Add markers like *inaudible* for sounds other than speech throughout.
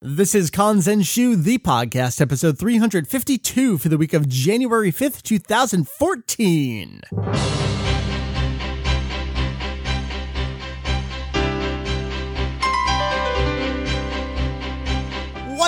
This is Kanzenshuu, the podcast, episode 352 for the week of January 5th, 2014.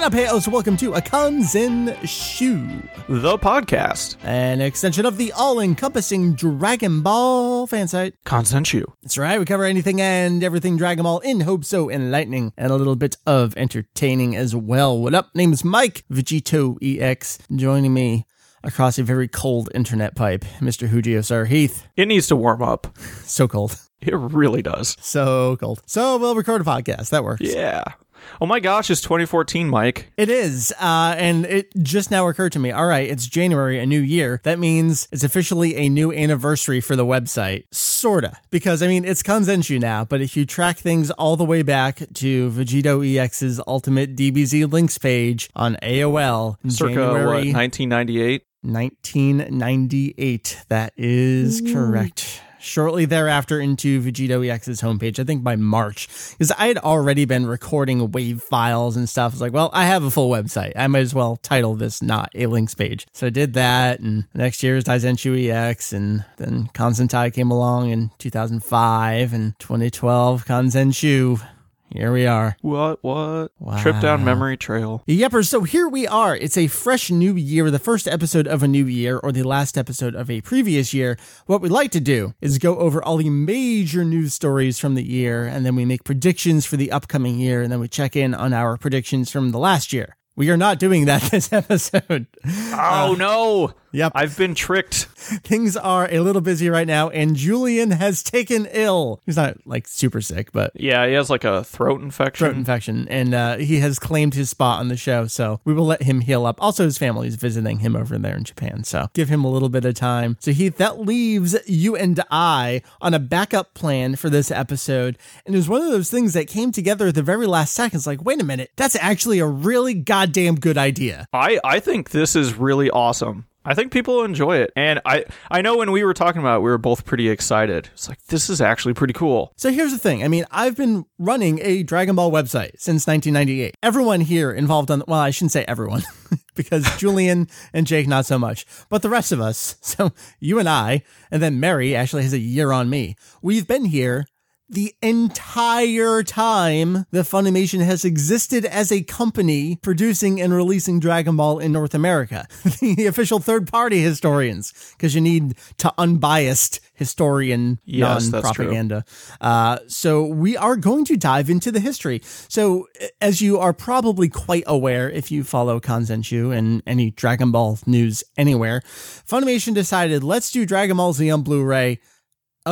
What up, heyoes? Welcome to a Kanzenshuu, The podcast. an extension of the all-encompassing Dragon Ball fan site. Kanzenshuu. That's right, we cover anything and everything Dragon Ball in hope so enlightening and a little bit of entertaining as well. What up? Name is Mike Vegito EX. Joining me across a very cold internet pipe, Mr. Hujio Sir Heath. It needs to warm up. So cold. It really does. So cold. So we'll record a podcast. That works. Yeah. Oh my gosh, it's 2014, Mike. It is. Uh, and it just now occurred to me. All right, it's January, a new year. That means it's officially a new anniversary for the website. Sorta. Because, I mean, it's Kanzenshuu now, but if you track things all the way back to Vegito EX's Ultimate DBZ links page on AOL in Circa January what, 1998? 1998. That is correct. Shortly thereafter, into Vegito EX's homepage, I think by March, because I had already been recording wave files and stuff. I was like, well, I have a full website. I might as well title this not a links page. So I did that, and next year is Daizenshuu EX, and then Kanzentai came along in 2005, and 2012 Kanzenshuu. Here we are. What? What? Trip down memory trail. Yepers, so here we are. It's a fresh new year, the first episode of a new year, or the last episode of a previous year. What we like to do is go over all the major news stories from the year, and then we make predictions for the upcoming year, and then we check in on our predictions from the last year. We are not doing that *laughs* this episode. Oh uh, no! Yep. I've been tricked. *laughs* Things are a little busy right now, and Julian has taken ill. He's not like super sick, but Yeah, he has like a throat infection. throat infection, and uh, he has claimed his spot on the show. So we will let him heal up. Also, his family is visiting him over there in Japan, so give him a little bit of time. So Heath, that leaves you and I on a backup plan for this episode, and it was one of those things that came together at the very last second. It's like, wait a minute, that's actually a really goddamn good idea. I I think this is really awesome. I think people enjoy it. And I I know when we were talking about it, we were both pretty excited. It's like this is actually pretty cool. So here's the thing. I mean, I've been running a Dragon Ball website since 1998. Everyone here involved on, well, I shouldn't say everyone *laughs* because Julian and Jake, not so much, but the rest of us. *laughs* So you and I, and then Mary actually has a year on me. We've been here the entire time that Funimation has existed as a company producing and releasing Dragon Ball in North America. *laughs* the official third party historians, because you need to unbiased historian Yes, non propaganda. Uh, so we are going to dive into the history. So as you are probably quite aware, if you follow Kanzenshuu and any Dragon Ball news anywhere, Funimation decided let's do Dragon Ball Z on Blu-ray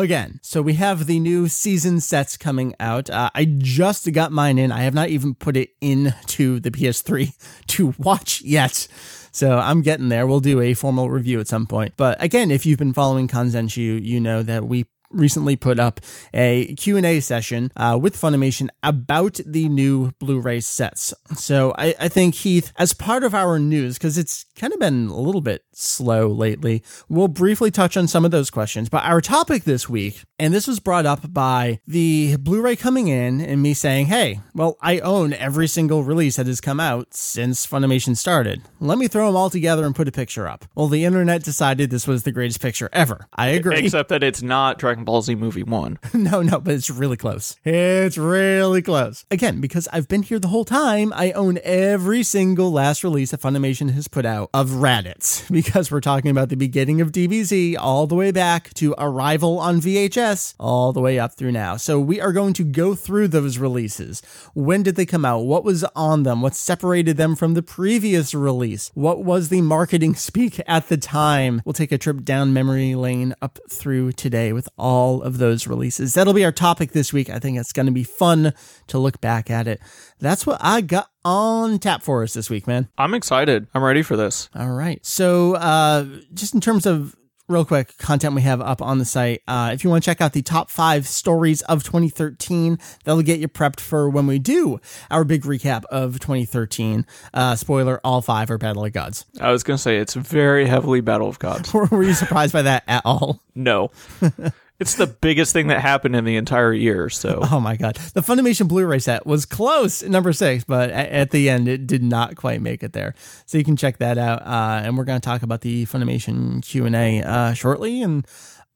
again. So we have the new season sets coming out. Uh, I just got mine in. I have not even put it into the PS3 *laughs* to watch yet. So I'm getting there. We'll do a formal review at some point. But again, if you've been following Kanzenshuu, you know that we recently put up a q&a session uh, with funimation about the new blu-ray sets. So I, I think heath as part of our news because it's kind of been a little bit slow lately we'll briefly touch on some of those questions. But our topic this week and this was brought up by the blu-ray coming in and me saying hey well i own every single release that has come out since funimation started. Let me throw them all together and put a picture up. Well the internet decided this was the greatest picture ever. I agree. Except that it's not Dragon Ball Z movie 1. *laughs* no, no, but it's really close. It's really close. Again, because I've been here the whole time, I own every single last release that Funimation has put out of Raditz. *laughs* Because we're talking about the beginning of DBZ all the way back to Arrival on VHS, all the way up through now. So we are going to go through those releases. When did they come out? What was on them? What separated them from the previous release? What was the marketing *laughs* speak at the time? We'll take a trip down memory lane up through today with all of those releases. That'll be our topic this week. I think it's going to be fun to look back at it. That's what I got on tap for us this week, man. I'm excited. I'm ready for this. All right. So, uh, just in terms of real quick content we have up on the site, uh, if you want to check out the top five stories of 2013, that'll get you prepped for when we do our big recap of 2013. Uh, spoiler: all five are Battle of Gods. I was going to say it's very heavily Battle of Gods. *laughs* Were you surprised by that at all? No. *laughs* It's the biggest thing that happened in the entire year. So, *laughs* Oh my god, the Funimation Blu-ray set was close at number six, but at the end it did not quite make it there. So you can check that out, uh, and we're going to talk about the Funimation Q and A uh, shortly. And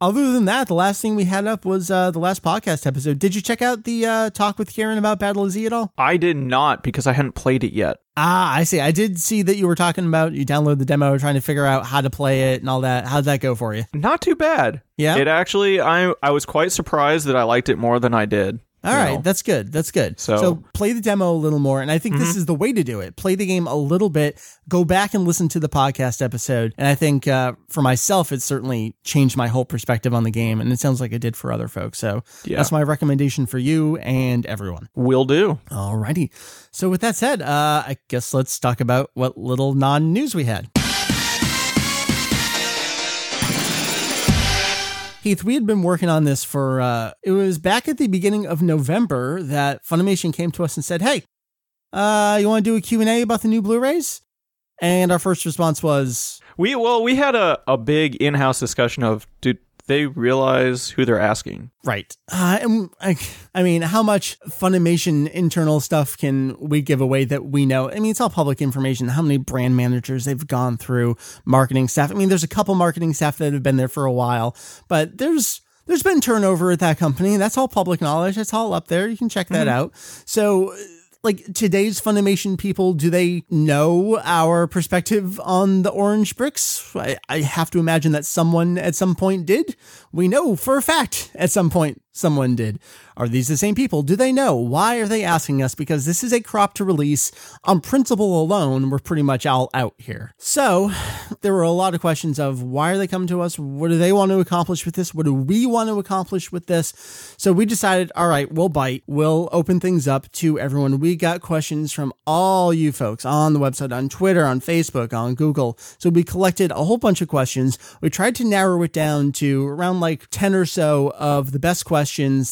other than that, the last thing we had up was uh, the last podcast episode. Did you check out the uh, talk with Kieran about Battle of Z at all? I did not because I hadn't played it yet. Ah, I see. I did see that you were talking about you download the demo, trying to figure out how to play it and all that. How'd that go for you? Not too bad. Yeah? It actually, I I was quite surprised that I liked it more than I did. All right, know? that's good. That's good. So, So- Mm-hmm. play the demo a little more, and I think this is the way to do it. Play the game a little bit, go back and listen to the podcast episode, and I think uh, for myself, it certainly changed my whole perspective on the game, and it sounds like it did for other folks. So Yeah. that's my recommendation for you and everyone. Will do. Alrighty. So with that said, uh, I guess let's talk about what little non-news we had. Heath, we had been working on this for, uh, it was back at the beginning of November that Funimation came to us and said, hey, uh, you want to do a Q&A about the new Blu-rays? And our first response was, We well, we had a, a big in house discussion of did they realize who they're asking? right. Uh, and I, I mean, how much Funimation internal stuff can we give away that we know? I mean, it's all public information. How many brand managers they've gone through, marketing staff. I mean, there's a couple marketing staff that have been there for a while, but there's there's been turnover at that company. That's all public knowledge. That's all up there. You can check that out. So like today's Funimation people, do they know our perspective on the orange bricks? I, I have to imagine that someone at some point did. We know for a fact at some point someone did. Are these the same people? Do they know? Why are they asking us? Because this is a crop to release. On principle alone, we're pretty much all out here. So there were a lot of questions of why are they coming to us? What do they want to accomplish with this? What do we want to accomplish with this? So we decided, all right, we'll bite. We'll open things up to everyone. We got questions from all you folks on the website, on Twitter, on Facebook, on Google. So we collected a whole bunch of questions. We tried to narrow it down to around like 10 or so of the best questions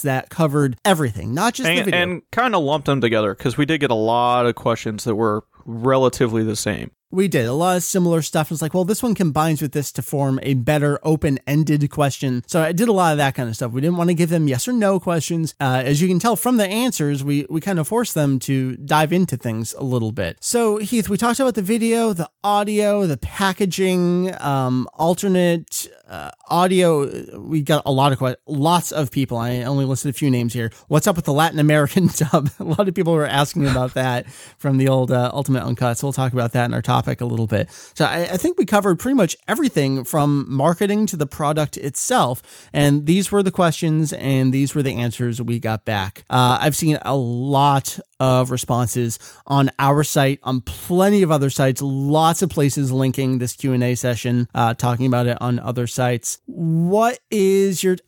that covered everything, not just the video. and kind of lumped them together because we did get a lot of questions that were relatively the same. We did a lot of similar stuff. It's like, well, this one combines with this to form a better open-ended question. So I did a lot of that kind of stuff. We didn't want to give them yes or no questions. Uh, as you can tell from the answers, we we kind of forced them to dive into things a little bit. So Heath, we talked about the video, the audio, the packaging, um, alternate uh, audio. We got a lot of que- lots of people. I only listed a few names here. What's up with the Latin American *laughs* dub? a lot of people were asking about that from the old uh, Ultimate Uncut. So we'll talk about that in our topic a little bit. So I, I think we covered pretty much everything from marketing to the product itself. And these were the questions and these were the answers we got back. Uh, I've seen a lot of responses on our site, on plenty of other sites, lots of places linking this Q&A session, uh, talking about it on other sites. What is your... *sighs*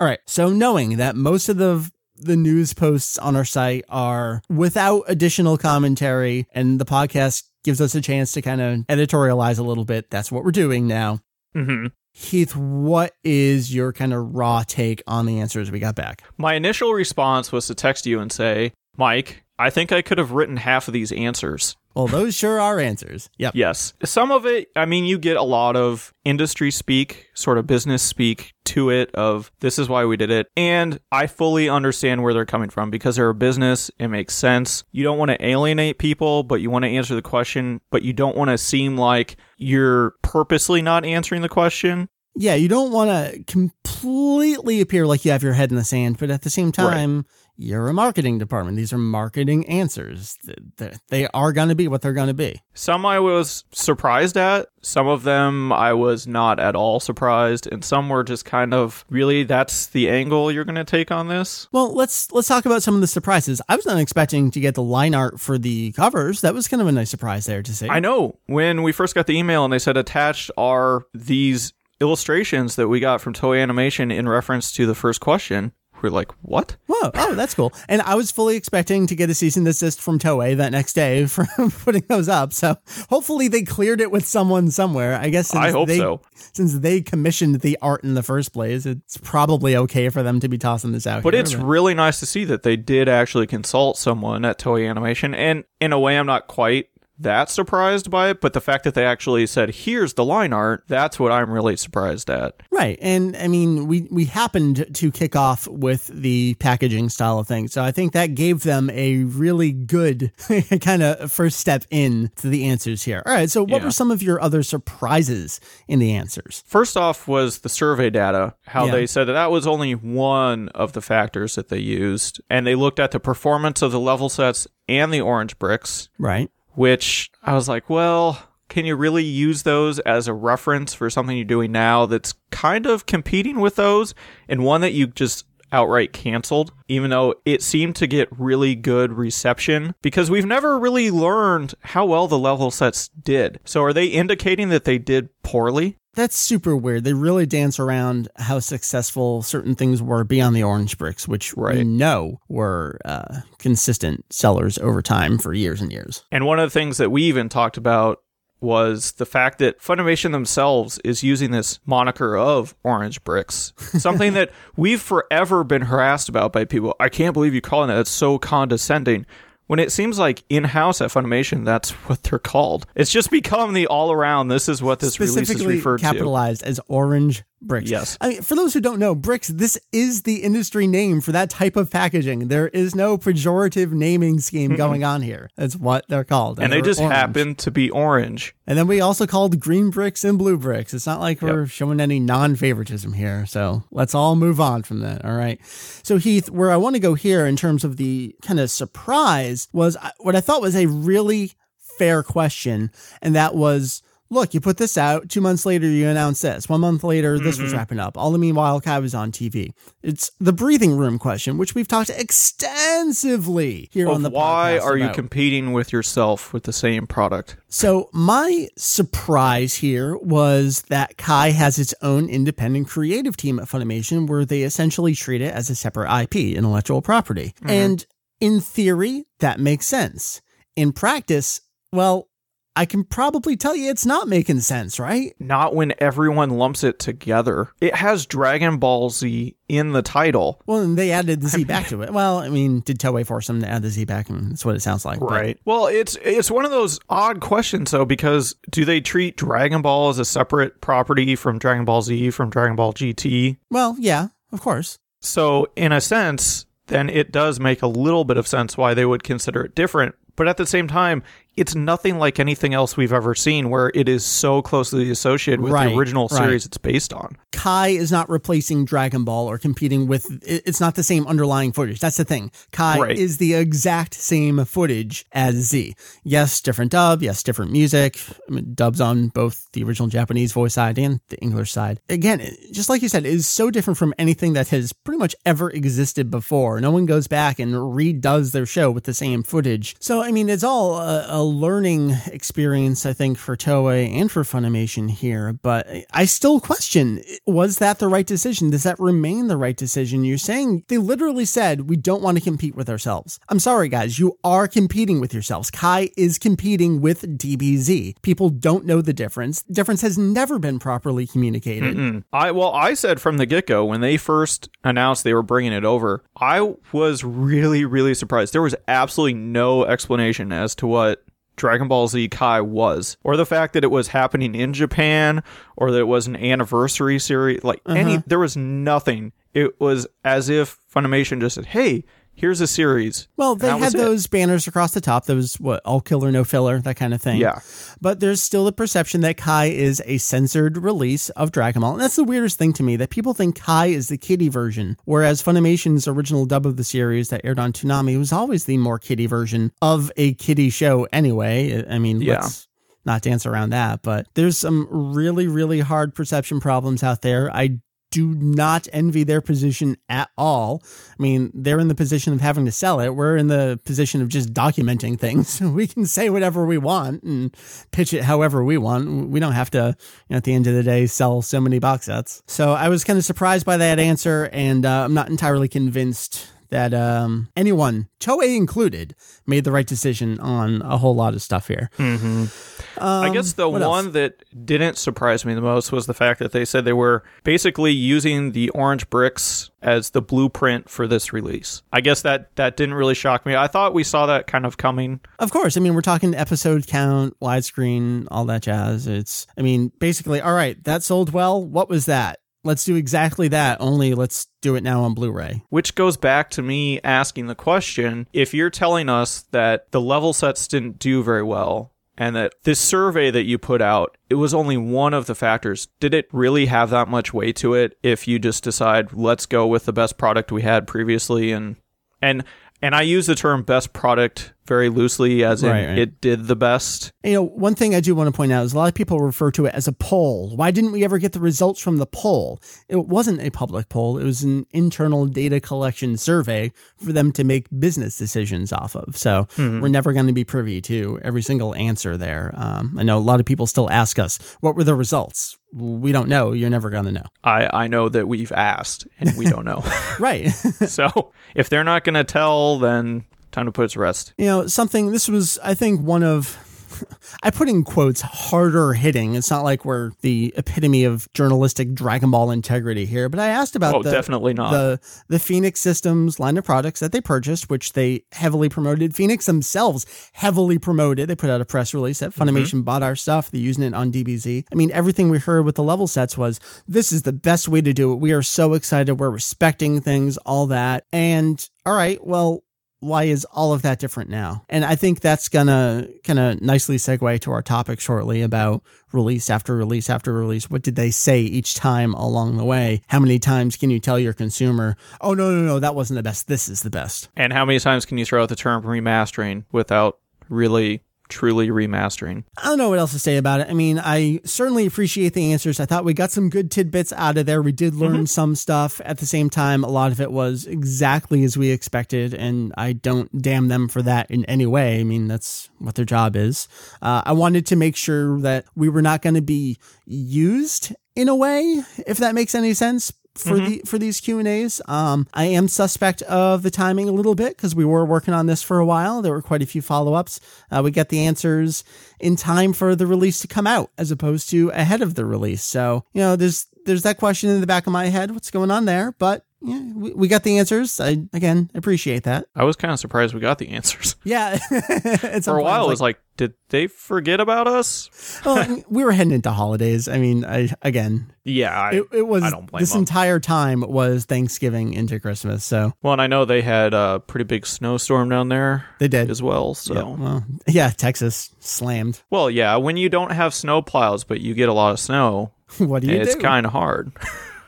All right. So knowing that most of the the news posts on our site are without additional commentary and the podcast gives us a chance to kind of editorialize a little bit. That's what we're doing now. hmm Heath, what is your kind of raw take on the answers we got back? My initial response was to text you and say, Mike, I think I could have written half of these answers. Well, those sure are answers. Yep. Yes. Some of it, I mean, you get a lot of industry speak, sort of business speak to it of this is why we did it. And I fully understand where they're coming from because they're a business. It makes sense. You don't want to alienate people, but you want to answer the question, but you don't want to seem like you're purposely not answering the question. Yeah, you don't want to completely appear like you have your head in the sand, but at the same time, you're a marketing department. These are marketing answers. Th- th- They are going to be what they're going to be. Some I was surprised at. Some of them I was not at all surprised. And some were just kind of, really, that's the angle you're going to take on this? Well, let's let's talk about some of the surprises. I was not expecting to get the line art for the covers. That was kind of a nice surprise there to see. I know. When we first got the email and they said attached are these illustrations that we got from Toei Animation in reference to the first question, we're like, what? Whoa, oh, that's cool. And I was fully expecting to get a cease and desist from Toei that next day *laughs* for putting those up. So hopefully they cleared it with someone somewhere. I guess since I hope they, so. Since they commissioned the art in the first place, it's probably okay for them to be tossing this out. But here, it's really nice to see that they did actually consult someone at Toei Animation. And in a way, I'm not quite that surprised by it, but the fact that they actually said, "Here's the line art," that's what I'm really surprised at. Right. And I mean, we we happened to kick off with the packaging style of things. So I think that gave them a really good *laughs* kind of first step in to the answers here. All right. So what Yeah. were some of your other surprises in the answers? First off was the survey data, how Yeah. they said that that was only one of the factors that they used. And they looked at the performance of the level sets and the orange bricks, Right. Which I was like, well, can you really use those as a reference for something you're doing now that's kind of competing with those and one that you just outright canceled, even though it seemed to get really good reception because we've never really learned how well the level sets did. So are they indicating that they did poorly? That's super weird. They really dance around how successful certain things were beyond the orange bricks, which we know were uh, consistent sellers over time for years and years. And one of the things that we even talked about was the fact that Funimation themselves is using this moniker of orange bricks, *laughs* something that we've forever been harassed about by people. I can't believe you calling it. That's so condescending. When it seems like in house at Funimation, that's *laughs* what they're called. It's just become the all around. This is what this release is referred to. capitalized as orange bricks. Yes. I mean, for those who don't know, bricks, this is the industry name for that type of packaging. There is no pejorative naming scheme going on here. That's what they're called. And they They're just orange. happen to be orange. And then we also called green bricks and blue bricks. It's not like we're showing any non favoritism here. So let's all move on from that. All right. So, Heath, where I want to go here in terms of the kind of surprise was what I thought was a really fair question. And that was look, you put this out. Two months later, you announce this. One month later, this was mm-hmm. wrapping up. All the meanwhile, Kai was on TV. It's the breathing room question, which we've talked extensively here on Of the why podcast are you competing with yourself with the same product? So my surprise here was that Kai has its own independent creative team at Funimation where they essentially treat it as a separate IP, intellectual property. Mm-hmm. And in theory, that makes sense. In practice, well, I can probably tell you it's not making sense, right? Not when everyone lumps it together. It has Dragon Ball Z in the title. Well, and they added the Z back to it. Well, I mean, did Toei force them to add the Z back? And that's what it sounds like. but- Well, it's it's one of those odd questions though because do they treat Dragon Ball as a separate property from Dragon Ball Z from Dragon Ball GT? well, yeah, of course. So, in a sense, then it does make a little bit of sense why they would consider it different. But at the same time, it's nothing like anything else we've ever seen where it is so closely associated with Right, the original right. series it's based on. Kai is not replacing Dragon Ball or competing with it's not the same underlying footage. That's the thing. Kai Right. is the exact same footage as Z. Yes, different dub, yes, different music. I mean, dubs on both the original Japanese voice side and the English side. Again, just like you said, it is so different from anything that has pretty much ever existed before. No one goes back and redoes their show with the same footage. So, I mean, it's all a, a learning experience, I think, for Toei and for Funimation here. But I still question was that the right decision? Does that remain the right decision? You're saying they literally said, we don't want to compete with ourselves. I'm sorry, guys, you are competing with yourselves. Kai is competing with DBZ. People don't know the difference. Difference has never been properly communicated. Mm. I well, I said from the get go when they first announced they were bringing it over, I was really, really surprised. There was absolutely no explanation as to what Dragon Ball Z Kai was, or the fact that it was happening in Japan, or that it was an anniversary series. Like any, uh-huh. there was nothing. It was as if Funimation just said, "Hey, here's a series." Well, they had it. those banners across the top. Those what all killer, no filler, that kind of thing. Yeah. But there's still the perception that Kai is a censored release of Dragon Ball. And that's the weirdest thing to me that people think Kai is the kiddie version, whereas Funimation's original dub of the series that aired on Toonami was always the more kiddie version of a kiddie show anyway. I mean, Yeah. let's not dance around that, but there's some really, really hard perception problems out there. I do not envy their position at all. I mean, they're in the position of having to sell it. We're in the position of just documenting things. *laughs* We can say whatever we want and pitch it however we want. We don't have to, you know, at the end of the day, sell so many box sets. So I was kind of surprised by that answer, and uh, I'm not entirely convinced that um, anyone, Toei included, made the right decision on a whole lot of stuff here. I guess the else? one that didn't surprise me the most was the fact that they said they were basically using the orange bricks as the blueprint for this release. I guess that that didn't really shock me. I thought we saw that kind of coming. Of course. I mean, we're talking episode count, widescreen, all that jazz. It's, I mean, basically, all right, that sold well. What was that? Let's do exactly that, only let's do it now on Blu ray. Which goes back to me asking the question if you're telling us that the level sets didn't do very well and that this survey that you put out, it was only one of the factors, did it really have that much weight to it if you just decide, let's go with the best product we had previously and and and I use the term best product very loosely as in Right, right. it did the best. You know, one thing I do want to point out is a lot of people refer to it as a poll. Why didn't we ever get the results from the poll? It wasn't a public poll. It was an internal data collection survey for them to make business decisions off of. So we're never going to be privy to every single answer there. Um, I know a lot of people still ask us, what were the results? We don't know. You're never going to know. I, I know that we've asked and we don't know. *laughs* Right. *laughs* so if they're not going to tell, then time to put it to rest. you know, something, this was, I think, one of, *laughs* I put in quotes, harder hitting. It's not like we're the epitome of journalistic Dragon Ball integrity here, but I asked about Oh, the, definitely not. the, the Phoenix Systems line of products that they purchased, which they heavily promoted. Phoenix themselves heavily promoted. They put out a press release that mm-hmm. Funimation bought our stuff. They're using it on DBZ. I mean, everything we heard with the level sets was this is the best way to do it. We are so excited. We're respecting things, all that. And all right, well, why is all of that different now? And I think that's gonna kind of nicely segue to our topic shortly about release after release after release. What did they say each time along the way? How many times can you tell your consumer, oh, no, no, no, that wasn't the best. This is the best. And how many times can you throw out the term remastering without really truly remastering? I don't know what else to say about it. I mean, I certainly appreciate the answers. I thought we got some good tidbits out of there. We did learn some stuff. At the same time, a lot of it was exactly as we expected, and I don't damn them for that in any way. I mean, that's what their job is. Uh, I wanted to make sure that we were not going to be used in a way, if that makes any sense. For the for these Q and A's, um, I am suspect of the timing a little bit because we were working on this for a while. There were quite a few follow ups. Uh, we got the answers in time for the release to come out, as opposed to ahead of the release. So you know, there's there's that question in the back of my head, what's going on there? But yeah, we, we got the answers. I again appreciate that. I was kind of surprised we got the answers. *laughs* Yeah, *laughs* it's For a while, it was like, did they forget about us? well, we were heading into holidays. I mean, I again, Yeah, I, it, it was I don't blame this them. entire time was Thanksgiving into Christmas, so well, and I know they had a pretty big snowstorm down there they did. as well. So, Yeah, well, yeah, Texas slammed. well, yeah, when you don't have snow plows, but you get a lot of snow, *laughs* what do you it's kind of hard.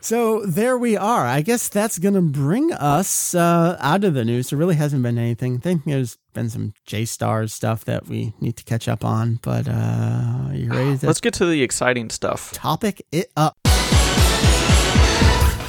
So there we are. I guess that's going to bring us uh, out of the news. There really hasn't been anything. I think there's been some J Stars stuff that we need to catch up on. But uh, you ready to Let's get to the exciting stuff. topic it up?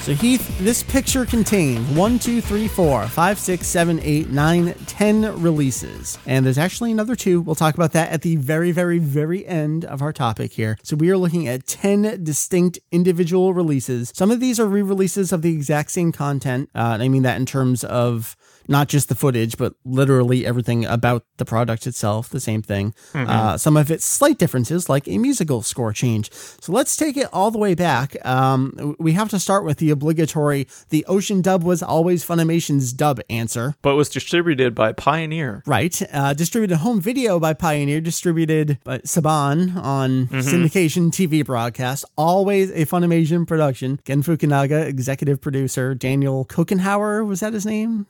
So Heath, this picture contained one, two, three, four, five, six, seven, eight, nine, ten releases. And there's actually another two. We'll talk about that at the very, very, very end of our topic here. So we are looking at 10 distinct individual releases. Some of these are re-releases of the exact same content. Uh, I mean that in terms of not just the footage, but literally everything about the product itself, the same thing. Uh, some of its slight differences, like a musical score change. So let's take it all the way back. Um, we have to start with the obligatory the Ocean dub was always Funimation's dub answer. But was distributed by Pioneer. Right. Uh, distributed home video by Pioneer, distributed by Saban on syndication TV broadcast. Always a Funimation production. Gen Fukunaga, executive producer. Daniel Cocanougher, was that his name?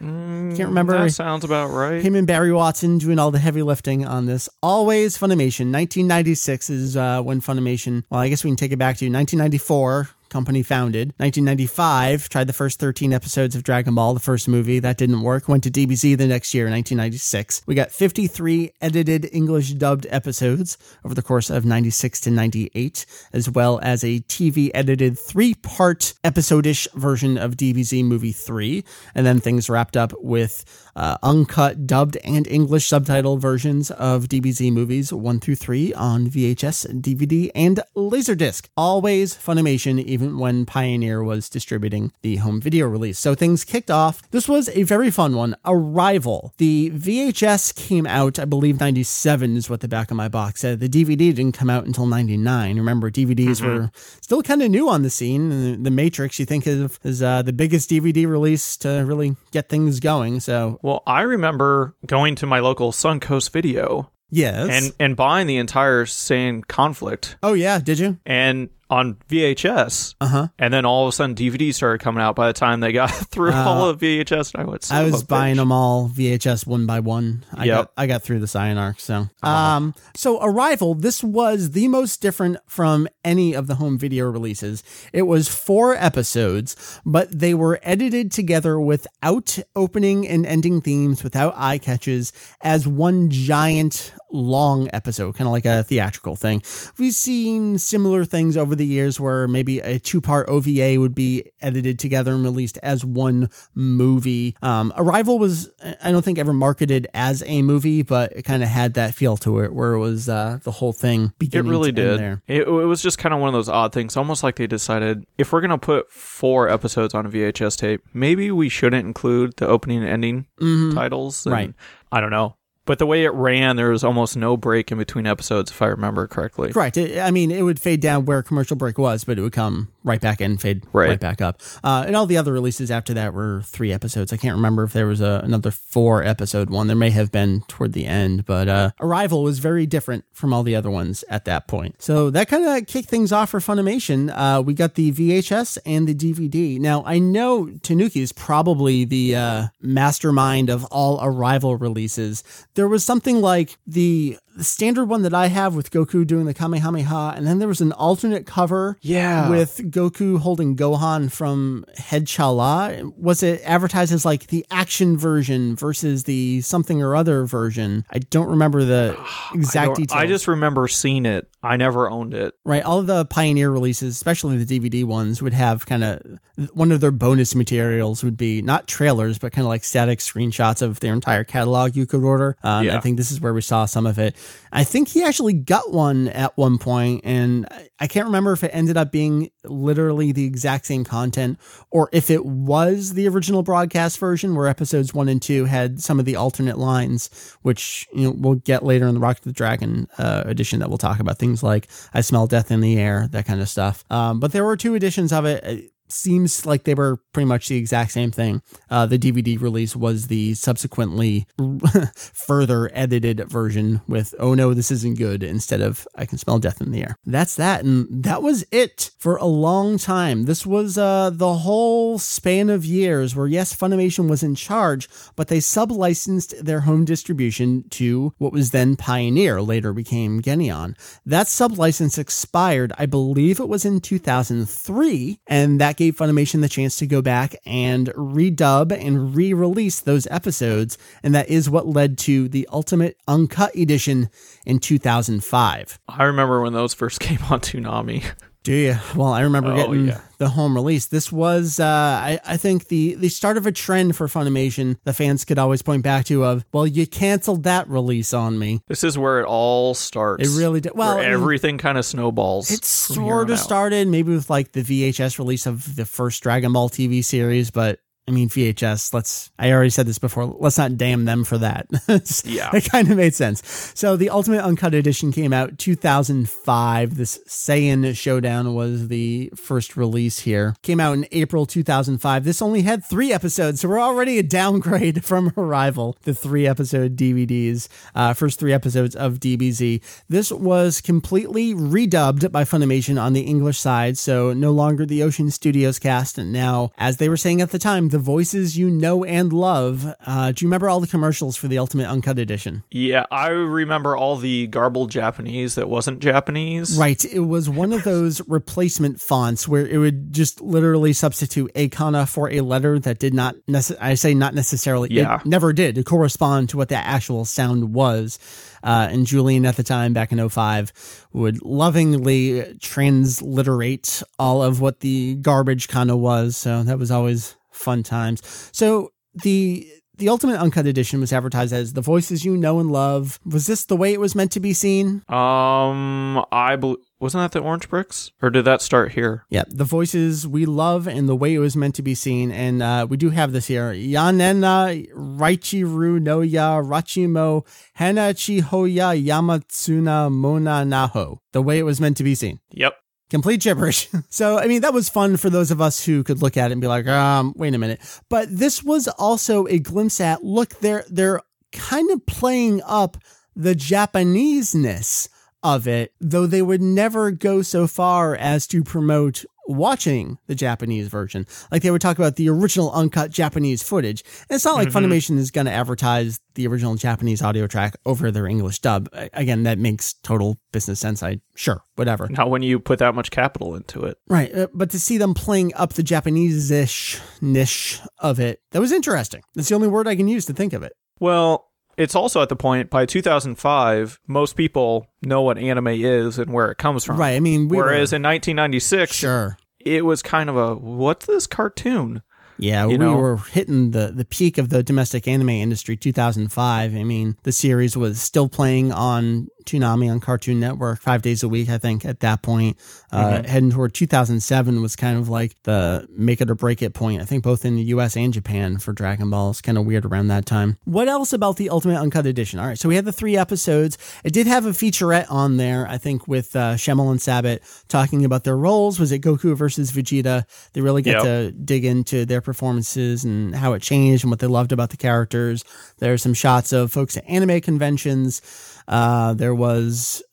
Can't remember. That sounds about right. Him and Barry Watson doing all the heavy lifting on this. Always Funimation. 1996 is uh, when Funimation, well, I guess we can take it back to 1994. Company founded 1995. Tried the first 13 episodes of Dragon Ball, the first movie that didn't work. Went to DBZ the next year, 1996. We got 53 edited English dubbed episodes over the course of 96 to 98, as well as a TV edited three part episodish version of DBZ movie three, and then things wrapped up with uh, uncut, dubbed, and English subtitle versions of DBZ movies 1 through 3 on VHS, DVD, and Laserdisc. Always Funimation, even when Pioneer was distributing the home video release. So things kicked off. This was a very fun one. Arrival. The VHS came out, I believe, 97 is what the back of my box said. The DVD didn't come out until 99. Remember, DVDs mm-hmm. were still kind of new on the scene. The Matrix, you think, of as uh, the biggest DVD release to really get things going. So, well, I remember going to my local Suncoast Video Yes. And and buying the entire Saiyan Conflict. Oh yeah, did you? And on VHS. Uh-huh. And then all of a sudden DVDs started coming out by the time they got *laughs* through uh, all of VHS. I went, I was buying bitch. them all VHS one by one. I yep. got I got through the Saiyan arc. So uh-huh. um so Arrival, this was the most different from any of the home video releases. It was four episodes, but they were edited together without opening and ending themes, without eye catches, as one giant long episode, kind of like a theatrical thing. We've seen similar things over the years where maybe a two part OVA would be edited together and released as one movie. Um, Arrival was, I don't think, ever marketed as a movie, but it kind of had that feel to it where it was uh, the whole thing It really did. It, it was just kind of one of those odd things, almost like they decided if we're going to put four episodes on a VHS tape, maybe we shouldn't include the opening and ending mm-hmm. titles. And right. I don't know. But the way it ran, there was almost no break in between episodes, if I remember correctly. Correct. I mean, it would fade down where commercial break was, but it would come right back in, fade right, right back up. Uh, and all the other releases after that were three episodes. I can't remember if there was a, another four episode one. There may have been toward the end, but uh, Arrival was very different from all the other ones at that point. So that kind of kicked things off for Funimation. Uh, we got the VHS and the DVD. Now, I know Tanuki is probably the uh, mastermind of all Arrival releases. There was something like the the standard one that I have with Goku doing the Kamehameha, and then there was an alternate cover yeah. with Goku holding Gohan from Head Chala. Was it advertised as like the action version versus the something or other version? I don't remember the *sighs* exact I details. I just remember seeing it. I never owned it. Right. All of the Pioneer releases, especially the DVD ones, would have kind of one of their bonus materials would be not trailers, but kind of like static screenshots of their entire catalog you could order. Um, yeah. I think this is where we saw some of it. I think he actually got one at one point, and I can't remember if it ended up being literally the exact same content or if it was the original broadcast version where episodes one and two had some of the alternate lines, which you know we'll get later in the Rock of the Dragon uh, edition that we'll talk about things like "I smell death in the air," that kind of stuff. Um, but there were two editions of it seems like they were pretty much the exact same thing. Uh, the DVD release was the subsequently *laughs* further edited version with "Oh no, this isn't good" instead of "I can smell death in the air." That's that, and that was it for a long time. This was uh, the whole span of years where yes, Funimation was in charge, but they sublicensed their home distribution to what was then Pioneer, later became Geneon. That sublicense expired, I believe it was in 2003, and that gave Funimation the chance to go back and redub and re release those episodes. And that is what led to the Ultimate Uncut Edition in 2005. I remember when those first *laughs* came on Toonami. Do you? Well, I remember oh, getting yeah. the home release. This was, uh, I, I think, the the start of a trend for Funimation. The fans could always point back to of, well, you canceled that release on me. This is where it all starts. It really did. Well, everything kind of snowballs. It sort of started maybe with like the VHS release of the first Dragon Ball TV series, but I mean, VHS, let's, I already said this before, let's not damn them for that. *laughs* yeah. It kind of made sense. So the Ultimate Uncut Edition came out 2005. This Saiyan Showdown was the first release here. Came out in April 2005. This only had three episodes, so we're already a downgrade *laughs* from Arrival, the three episode DVDs, uh, first three episodes of DBZ. This was completely redubbed by Funimation on the English side, so no longer the Ocean Studios cast. And now, as they were saying at the time, the voices you know and love. Uh, do you remember all the commercials for the Ultimate Uncut Edition? Yeah, I remember all the garbled Japanese that wasn't Japanese. Right. It was one of those *laughs* replacement fonts where it would just literally substitute a kana for a letter that did not, nece- I say not necessarily, yeah. never did correspond to what the actual sound was. Uh, and Julian at the time, back in 05, would lovingly transliterate all of what the garbage of was. So that was always fun times. So the the Ultimate Uncut Edition was advertised as the voices you know and love. Was this the way it was meant to be seen? Um, I bel- wasn't that the Orange Bricks? Or did that start here? Yeah, the voices we love and the way it was meant to be seen. And uh, we do have this here. Yanena Raichiru no ya Rachimo Hanachi hoya Yamatsuna Mona Naho. The way it was meant to be seen. Yep. Complete gibberish. *laughs* so, I mean, that was fun for those of us who could look at it and be like, um, wait a minute. But this was also a glimpse at, look, they're, they're kind of playing up the Japaneseness of it, though they would never go so far as to promote watching the Japanese version. Like they would talk about the original uncut Japanese footage. And it's not like mm-hmm. Funimation is going to advertise the original Japanese audio track over their English dub. Again, that makes total business sense. I sure, whatever. Not when you put that much capital into it. Right. Uh, but to see them playing up the Japanese-ish niche of it, that was interesting. That's the only word I can use to think of it. Well, it's also at the point by 2005, most people know what anime is and where it comes from. Right. I mean, we whereas were, in 1996, sure, it was kind of a what's this cartoon? Yeah, you we know? were hitting the, the peak of the domestic anime industry 2005. I mean, the series was still playing on Toonami on Cartoon Network five days a week, I think, at that point. Uh, mm-hmm. Heading toward 2007 was kind of like the make it or break it point, I think, both in the US and Japan for Dragon Ball. It's kind of weird around that time. What else about the Ultimate Uncut Edition? All right, so we had the three episodes. It did have a featurette on there, I think, with uh, Schemmel and Sabat talking about their roles. Was it Goku versus Vegeta? They really get yep. to dig into their performances and how it changed and what they loved about the characters. There's some shots of folks at anime conventions. Uh, there was,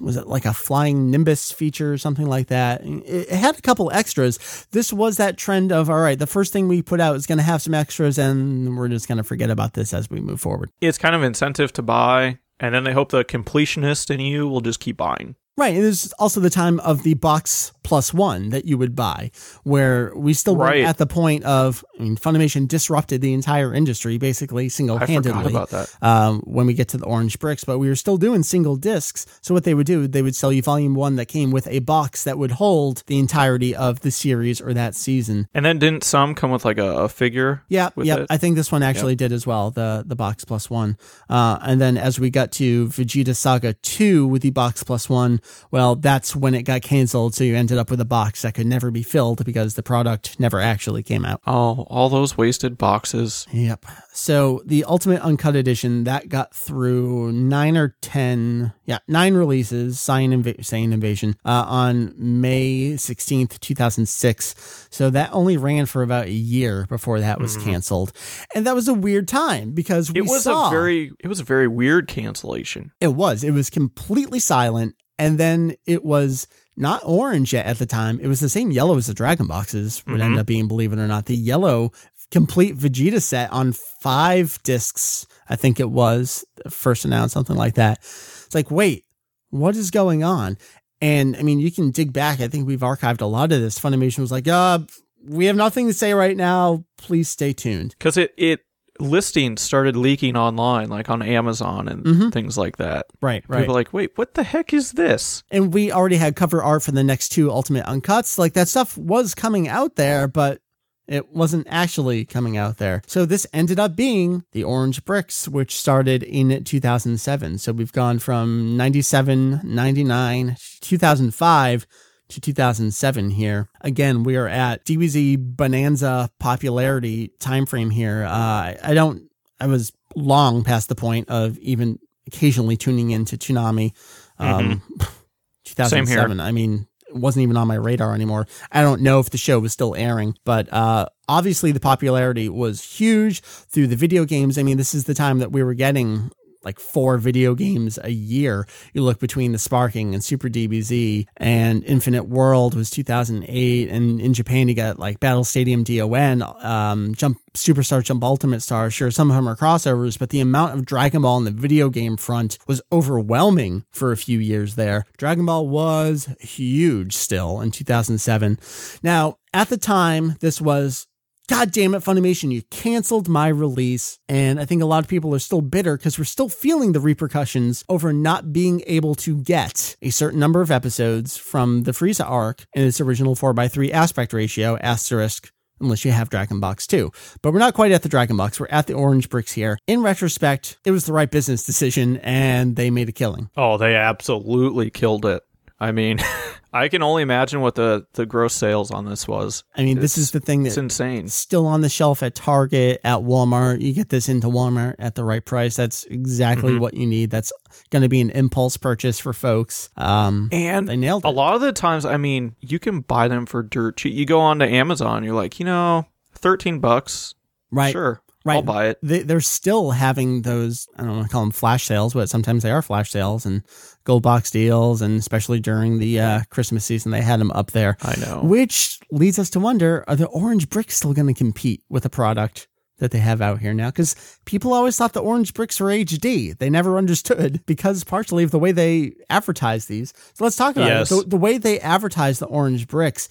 was it like a flying Nimbus feature or something like that? It, it, had a couple extras. This was that trend of, all right, the first thing we put out is going to have some extras and we're just going to forget about this as we move forward. It's kind of incentive to buy. And then they hope the completionist in you will just keep buying. Right. And there's also the time of the box plus one that you would buy, where we still were right. at the point of, I mean, Funimation disrupted the entire industry basically single handedly about that. Um, when we get to the orange bricks, but we were still doing single discs. So what they would do, they would sell you volume one that came with a box that would hold the entirety of the series or that season. And then didn't some come with like a, a figure? Yeah. Yeah. I think this one actually yep. did as well, the, the box plus one. Uh, and then as we got to Vegeta Saga 2 with the box plus one, well, that's when it got canceled. So you ended up with a box that could never be filled because the product never actually came out. Oh, all those wasted boxes. Yep. So the Ultimate Uncut Edition that got through nine or ten, yeah, nine releases. Inv- Saiyan Invasion uh, on May sixteenth, two thousand six. So that only ran for about a year before that was mm-hmm. canceled, and that was a weird time because it was saw, a very it was a very weird cancellation. It was. It was completely silent and then it was not orange yet at the time. It was the same yellow as the Dragon boxes would mm-hmm. end up being, believe it or not. The yellow complete Vegeta set on five discs, I think it was first announced, something like that. It's like, wait, what is going on? And I mean, you can dig back. I think we've archived a lot of this. Funimation was like, uh, we have nothing to say right now. Please stay tuned. Because it, it listings started leaking online, like on Amazon and mm-hmm. things like that. Right, right. People like, wait, what the heck is this? And we already had cover art for the next two Ultimate Uncuts. Like that stuff was coming out there, but it wasn't actually coming out there. So this ended up being the Orange Bricks, which started in 2007. So we've gone from 97, 99, 2005 to 2007 here. Again, we are at DBZ Bonanza popularity timeframe here. Uh, I don't, I was long past the point of even occasionally tuning into Toonami. Um, mm-hmm. *laughs* 2007. I mean, it wasn't even on my radar anymore. I don't know if the show was still airing, but uh, obviously the popularity was huge through the video games. I mean, this is the time that we were getting like four video games a year. You look between the Sparking and Super DBZ and Infinite World was 2008. And in Japan, you got like Battle Stadium DON, um, Jump Superstar Jump Ultimate Star. Sure, some of them are crossovers, but the amount of Dragon Ball in the video game front was overwhelming for a few years there. Dragon Ball was huge still in 2007. Now, at the time, this was God damn it, Funimation, you canceled my release. And I think a lot of people are still bitter because we're still feeling the repercussions over not being able to get a certain number of episodes from the Frieza arc in its original 4x3 aspect ratio, asterisk, unless you have Dragon Box 2. But we're not quite at the Dragon Box. We're at the Orange Bricks here. In retrospect, it was the right business decision and they made a killing. Oh, they absolutely killed it. I mean, *laughs* I can only imagine what the, the gross sales on this was. I mean, this is the thing that's insane. still on the shelf at Target, at Walmart. You get this into Walmart at the right price. That's exactly Mhm. what you need. That's going to be an impulse purchase for folks. Um, And they nailed a lot of the times, I mean, you can buy them for dirt cheap. You go on to Amazon, you're like, you know, 13 bucks. Right. Sure. Right. I'll buy it. They, they're still having those, I don't want to call them flash sales, but sometimes they are flash sales and gold box deals. And especially during the uh, Christmas season, they had them up there. I know. Which leads us to wonder are the orange bricks still going to compete with the product that they have out here now? Because people always thought the orange bricks were HD. They never understood *laughs* because partially of the way they advertise these. So let's talk about Yes. it. The, the way they advertise the orange bricks,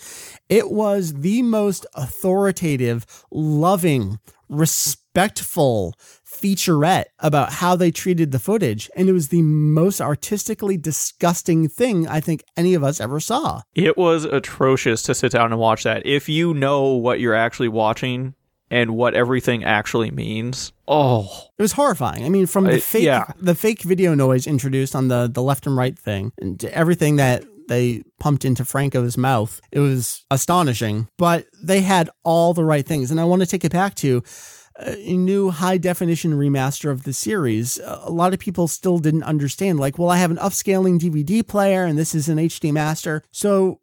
it was the most authoritative, loving, respectful featurette about how they treated the footage. And it was the most artistically disgusting thing I think any of us ever saw. It was atrocious to sit down and watch that. If you know what you're actually watching and what everything actually means, oh, It was horrifying. I mean, from the fake yeah. the fake video noise introduced on the the left and right thing, and to everything that they pumped into Franco's mouth, it was astonishing. But they had all the right things, and I want to take it back to uh, a new high definition remaster of the series. A lot of people still didn't understand. Like, well, I have an upscaling DVD player, and this is an HD master, so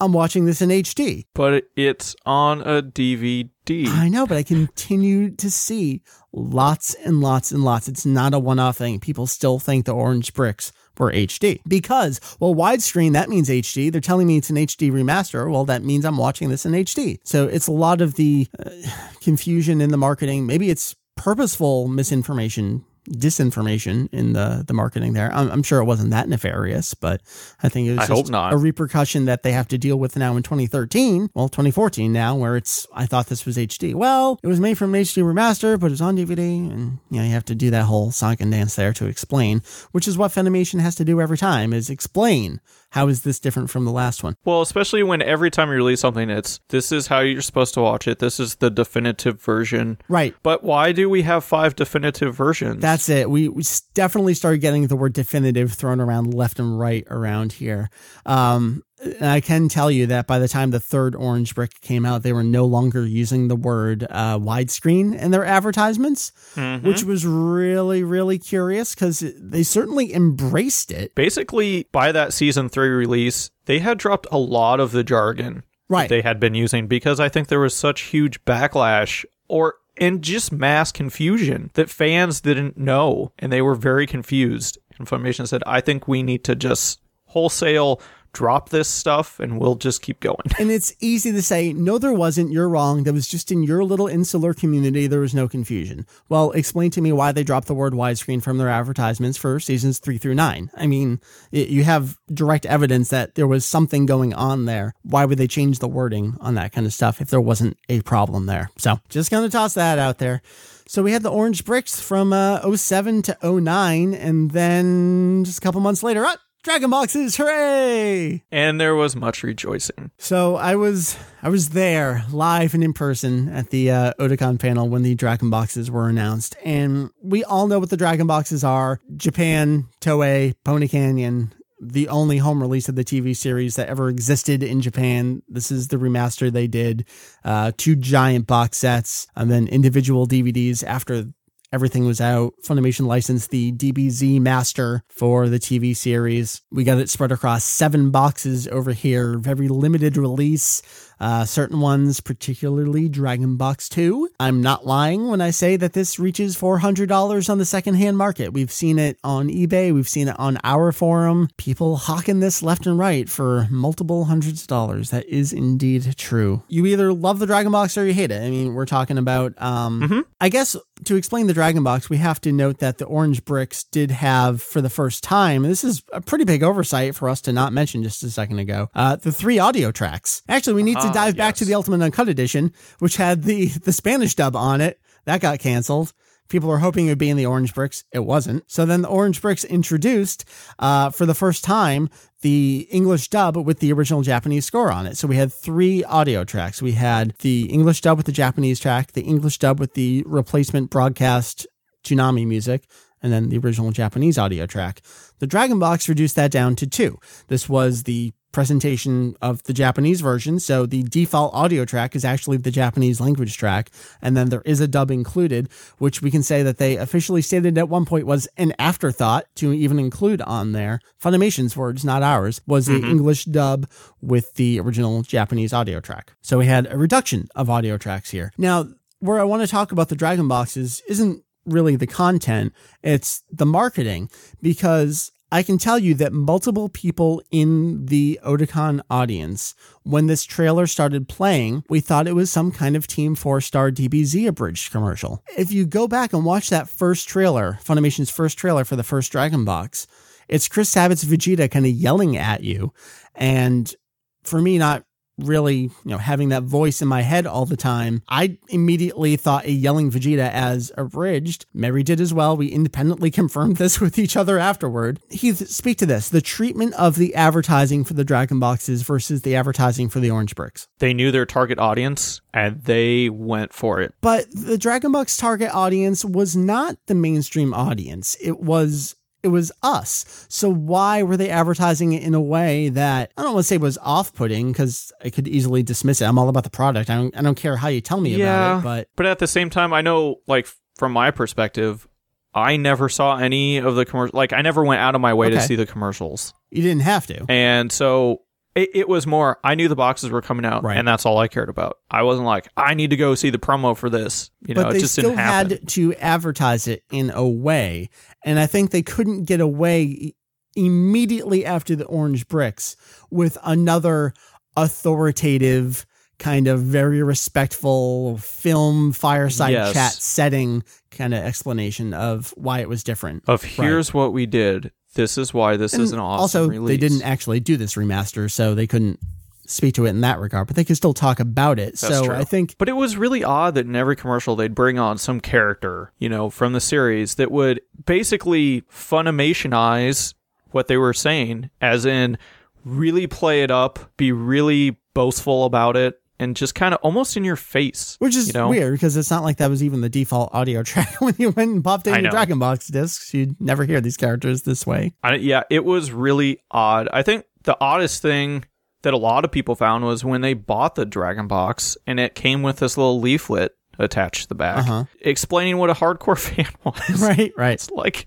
I'm watching this in HD. but it's on a DVD. I know, but I continue to see lots and lots and lots. It's not a one off thing. People still think the orange bricks were HD because, well, widescreen, that means HD. They're telling me it's an HD remaster. Well, that means I'm watching this in HD. So it's a lot of the uh, *sighs* confusion in the marketing. Maybe it's purposeful misinformation. Disinformation in the the marketing there. I'm, I'm sure it wasn't that nefarious, but I think it was I just hope not. a repercussion that they have to deal with now in 2013. Well, 2014 now, where it's I thought this was HD. Well, it was made from an HD remaster, but it's on DVD, and you know you have to do that whole song and dance there to explain, which is what Funimation has to do every time is explain how is this different from the last one. Well, especially when every time you release something, it's this is how you're supposed to watch it. This is the definitive version. Right. But why do we have five definitive versions? That's it. We, we definitely started getting the word definitive thrown around left and right around here. Um, I can tell you that by the time the third Orange Brick came out, they were no longer using the word uh, widescreen in their advertisements, Mhm. which was really, really curious because they certainly embraced it. basically by that season three release, they had dropped a lot of the jargon Right. they had been using because I think there was such huge backlash or and just mass confusion that fans didn't know and they were very confused. And Funimation said, I think we need to just wholesale drop this stuff and we'll just keep going. And it's easy to say, no, there wasn't. You're wrong. That was just in your little insular community. There was no confusion. Well, explain to me why they dropped the word widescreen from their advertisements for seasons three through nine. I mean, it, you have direct evidence that there was something going on there. Why would they change the wording on that kind of stuff if there wasn't a problem there? So just going to toss that out there. So we had the orange bricks from uh, 07 to 09, and then just a couple months later, oh, Dragon Boxes, hooray! And there was much rejoicing. So I was I was there live and in person at the uh, Otakon panel when the Dragon Boxes were announced, and we all know what the Dragon Boxes are: Japan, Toei, Pony Canyon. The only home release of the TV series that ever existed in Japan. This is the remaster they did. Uh, two giant box sets, and then individual DVDs after everything was out. Funimation licensed the DBZ Master for the TV series. We got it spread across seven boxes over here, very limited release. Uh, certain ones, particularly Dragon Box 2. I'm not lying when I say that this reaches $400 on the secondhand market. We've seen it on eBay, we've seen it on our forum. People hawking this left and right for multiple hundreds of dollars. That is indeed true. You either love the Dragon Box or you hate it. I mean, we're talking about, um, I guess to explain the Dragon Box, we have to note that the Orange Bricks did have, for the first time, this is a pretty big oversight for us to not mention just a second ago, uh, the three audio tracks. Actually, we need to Ah, dive back to the Ultimate Uncut Edition, which had the, the Spanish dub on it. That got canceled. People were hoping it would be in the Orange Bricks. It wasn't. So then the Orange Bricks introduced, uh, for the first time, the English dub with the original Japanese score on it. So we had three audio tracks. We had the English dub with the Japanese track, the English dub with the replacement broadcast Tsunami music, and then the original Japanese audio track. The Dragon Box reduced that down to two. This was the presentation of the Japanese version. So the default audio track is actually the Japanese language track. And then there is a dub included, which we can say that they officially stated at one point was an afterthought to even include on there. Funimation's words, not ours, was the mm-hmm. English dub with the original Japanese audio track. So we had a reduction of audio tracks here. Now, where I want to talk about the Dragon Boxes isn't really the content, it's the marketing because I can tell you that multiple people in the Otakon audience, when this trailer started playing, we thought it was some kind of Team 4 Star DBZ abridged commercial. If you go back and watch that first trailer, Funimation's first trailer for the first Dragon Box, it's Chris Sabat's Vegeta kind of yelling at you. And for me, not really, you know, having that voice in my head all the time, I immediately thought a yelling Vegeta as abridged. Mary did as well. We independently *laughs* confirmed this with each other afterward. Heath, speak to this the treatment of the advertising for the Dragon Boxes versus the advertising for the Orange Bricks. They knew their target audience and they went for it. But the Dragon Box target audience was not the mainstream audience. It was it was us. So why were they advertising it in a way that I don't want to say was off-putting because I could easily dismiss it. I'm all about the product. I don't I don't care how you tell me yeah, about it. But but at the same time, I know like from my perspective, I never saw any of the commercial. Like I never went out of my way okay. to see the commercials. You didn't have to. And so it, it, was more I knew the boxes were coming out, right. and that's all I cared about. I wasn't like I need to go see the promo for this. You know, but they it just still didn't happen. had to advertise it in a way, and I think they couldn't get away immediately after the orange bricks with another authoritative kind of very respectful film fireside yes. chat setting kind of explanation of why it was different. Of here's right. what we did this is why this and is an awesome also release. they didn't actually do this remaster so they couldn't speak to it in that regard but they could still talk about it That's so true. i think but it was really odd that in every commercial they'd bring on some character you know from the series that would basically funimationize what they were saying as in really play it up be really boastful about it and just kind of almost in your face. Which is you know? weird because it's not like that was even the default audio *laughs* track when you went and popped in your Dragon Box discs. You'd never hear these characters this way. I, yeah, it was really odd. I think the oddest thing that a lot of people found was when they bought the Dragon Box and it came with this little leaflet attached to the back uh-huh. explaining what a hardcore *laughs* fan was. Right, right. It's like,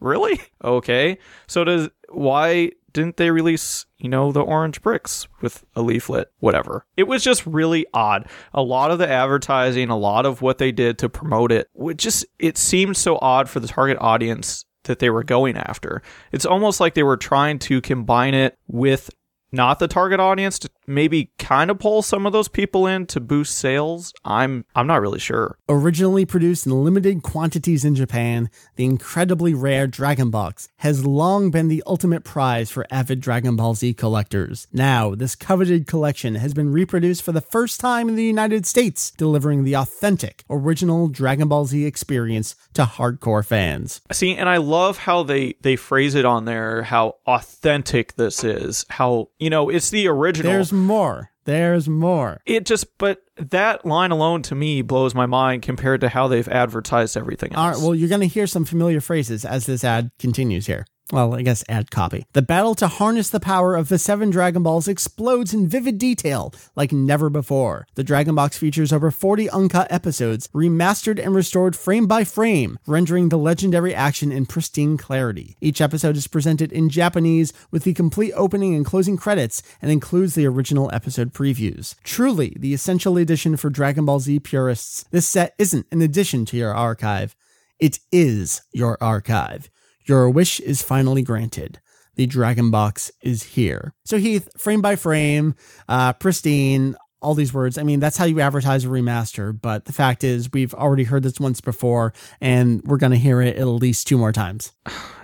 really? Okay. So does why didn't they release, you know, the orange bricks with a leaflet, whatever? It was just really odd. A lot of the advertising, a lot of what they did to promote it, would just it seemed so odd for the target audience that they were going after. It's almost like they were trying to combine it with not the target audience to maybe kind of pull some of those people in to boost sales. I'm I'm not really sure. Originally produced in limited quantities in Japan, the incredibly rare Dragon Box has long been the ultimate prize for avid Dragon Ball Z collectors. Now, this coveted collection has been reproduced for the first time in the United States, delivering the authentic original Dragon Ball Z experience to hardcore fans. See, and I love how they they phrase it on there how authentic this is. How you know, it's the original. There's more. There's more. It just, but that line alone to me blows my mind compared to how they've advertised everything else. All right, well, you're going to hear some familiar phrases as this ad continues here well, I guess add copy. The battle to harness the power of the seven Dragon Balls explodes in vivid detail like never before. The Dragon Box features over 40 uncut episodes, remastered and restored frame by frame, rendering the legendary action in pristine clarity. Each episode is presented in Japanese with the complete opening and closing credits and includes the original episode previews. Truly, the essential edition for Dragon Ball Z purists, this set isn't an addition to your archive. It is your archive. Your wish is finally granted. The Dragon Box is here. So, Heath, frame by frame, uh, pristine, all these words. I mean, that's how you advertise a remaster. But the fact is, we've already heard this once before, and we're going to hear it at least two more times.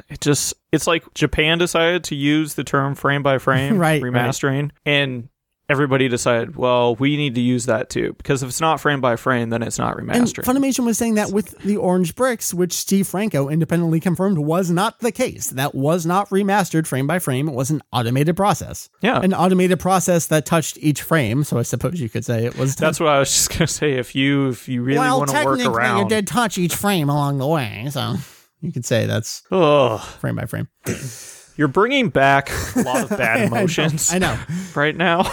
It just, it's like Japan decided to use the term frame by frame *laughs* right, remastering. Right. And everybody decided, well, we need to use that too because if it's not frame by frame, then it's not remastered. And Funimation was saying that with the Orange Bricks, which Steve Franco independently confirmed was not the case. That was not remastered frame by frame. It was an automated process. Yeah, an automated process that touched each frame. So I suppose you could say it was. That's what I was just gonna say. If you if you really well, want to work around, you did touch each frame along the way. So You could say that's Ugh. frame by frame. You're bringing back a lot of bad *laughs* emotions I know. right now.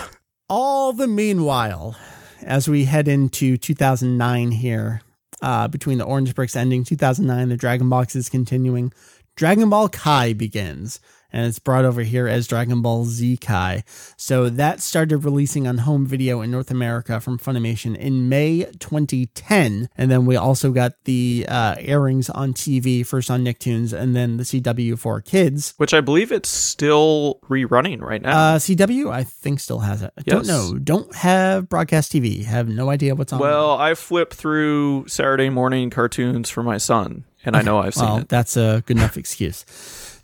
All the meanwhile, as we head into 2009 here, uh, between the Orange Bricks ending 2009, the Dragon Box is continuing. Dragon Ball Kai begins, and it's brought over here as Dragon Ball Z Kai. So that started releasing on home video in North America from Funimation in May 2010, and then we also got the uh, airings on TV first on Nicktoons, and then the CW for kids. Which I believe it's still rerunning right now. Uh, CW, I think still has it. I don't know. Don't have broadcast TV. Have no idea what's on. well, I flip through Saturday morning cartoons for my son, and I know I've seen well, it. that's a good enough excuse.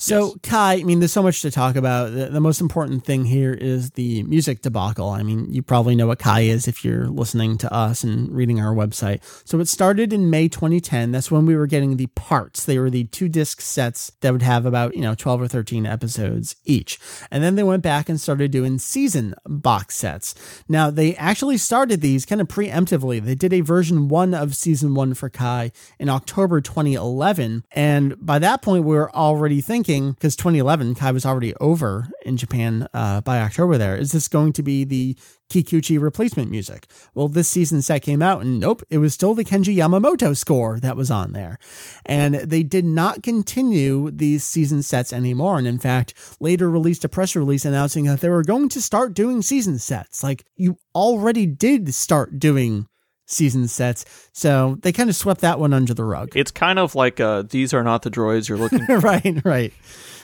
So, Kai, I mean, there's so much to talk about. The, the most important thing here is the music debacle. I mean, you probably know what Kai is if you're listening to us and reading our website. So, it started in May 2010. That's when we were getting the parts. They were the two disc sets that would have about, you know, 12 or 13 episodes each. And then they went back and started doing season box sets. Now, they actually started these kind of preemptively. They did a version one of season one for Kai in October 2011. And by that point, we were already thinking, because 2011, Kai was already over in Japan uh, by October there, is this going to be the Kikuchi replacement music? Well, this season set came out, and nope, it was still the Kenji Yamamoto score that was on there. And they did not continue these season sets anymore. And in fact, later released a press release announcing that they were going to start doing season sets. Like, you already did start doing season sets. So they kind of swept that one under the rug. It's kind of like uh, these are not the droids you're looking *laughs* for. right, right.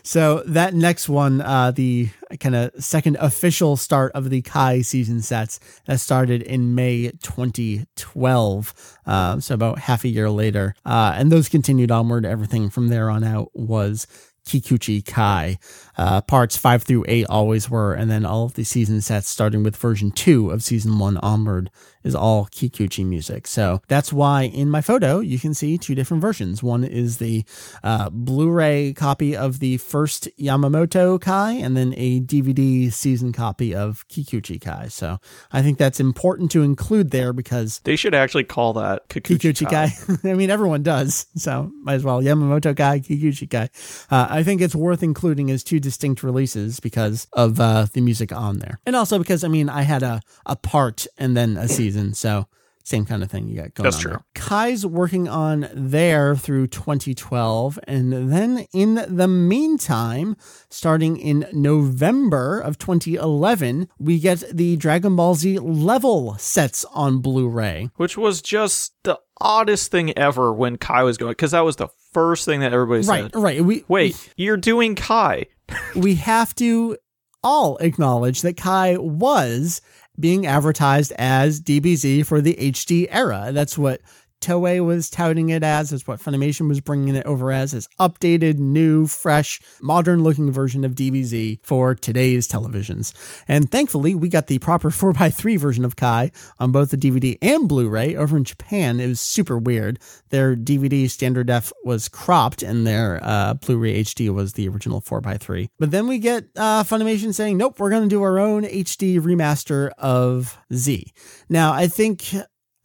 So that next one, uh, the kind of second official start of the Kai season sets, that started in May 2012. Uh, so about half a year later, uh, and those continued onward. Everything from there on out was Kikuchi Kai. Uh, parts five through eight always were, and then all of the season sets, starting with version two of season one onward, is all Kikuchi music. So that's why in my photo you can see two different versions. One is the uh, Blu-ray copy of the first Yamamoto Kai, and then a DVD season copy of Kikuchi Kai. So I think that's important to include there because They should actually call that Kikuchi, Kikuchi Kai. *laughs* I mean, everyone does, so might as well. Yamamoto Kai, Kikuchi Kai. Uh, I think it's worth including as two distinct releases because of uh, the music on there, and also because I mean, I had a a part and then a season, so same kind of thing you got going That's on. true. there. Kai's working on there through 2012, and then in the meantime, starting in November of 2011, we get the Dragon Ball Z level sets on Blu-ray. Which was just the oddest thing ever when Kai was going, because that was the first thing that everybody Right, said. right. We Wait, you're doing Kai. *laughs* we have to all acknowledge that Kai was being advertised as DBZ for the HD era. That's what Toei was touting it as. That's what Funimation was bringing it over as. This updated, new, fresh, modern looking version of DBZ for today's televisions. And thankfully, we got the proper *laughs* 4x3 version of Kai on both the DVD and Blu ray over in Japan. It was super weird. Their DVD standard def was cropped and their uh, Blu ray HD was the original 4x3. But then we get uh, Funimation saying, nope, we're going to do our own HD remaster of Z. Now, I think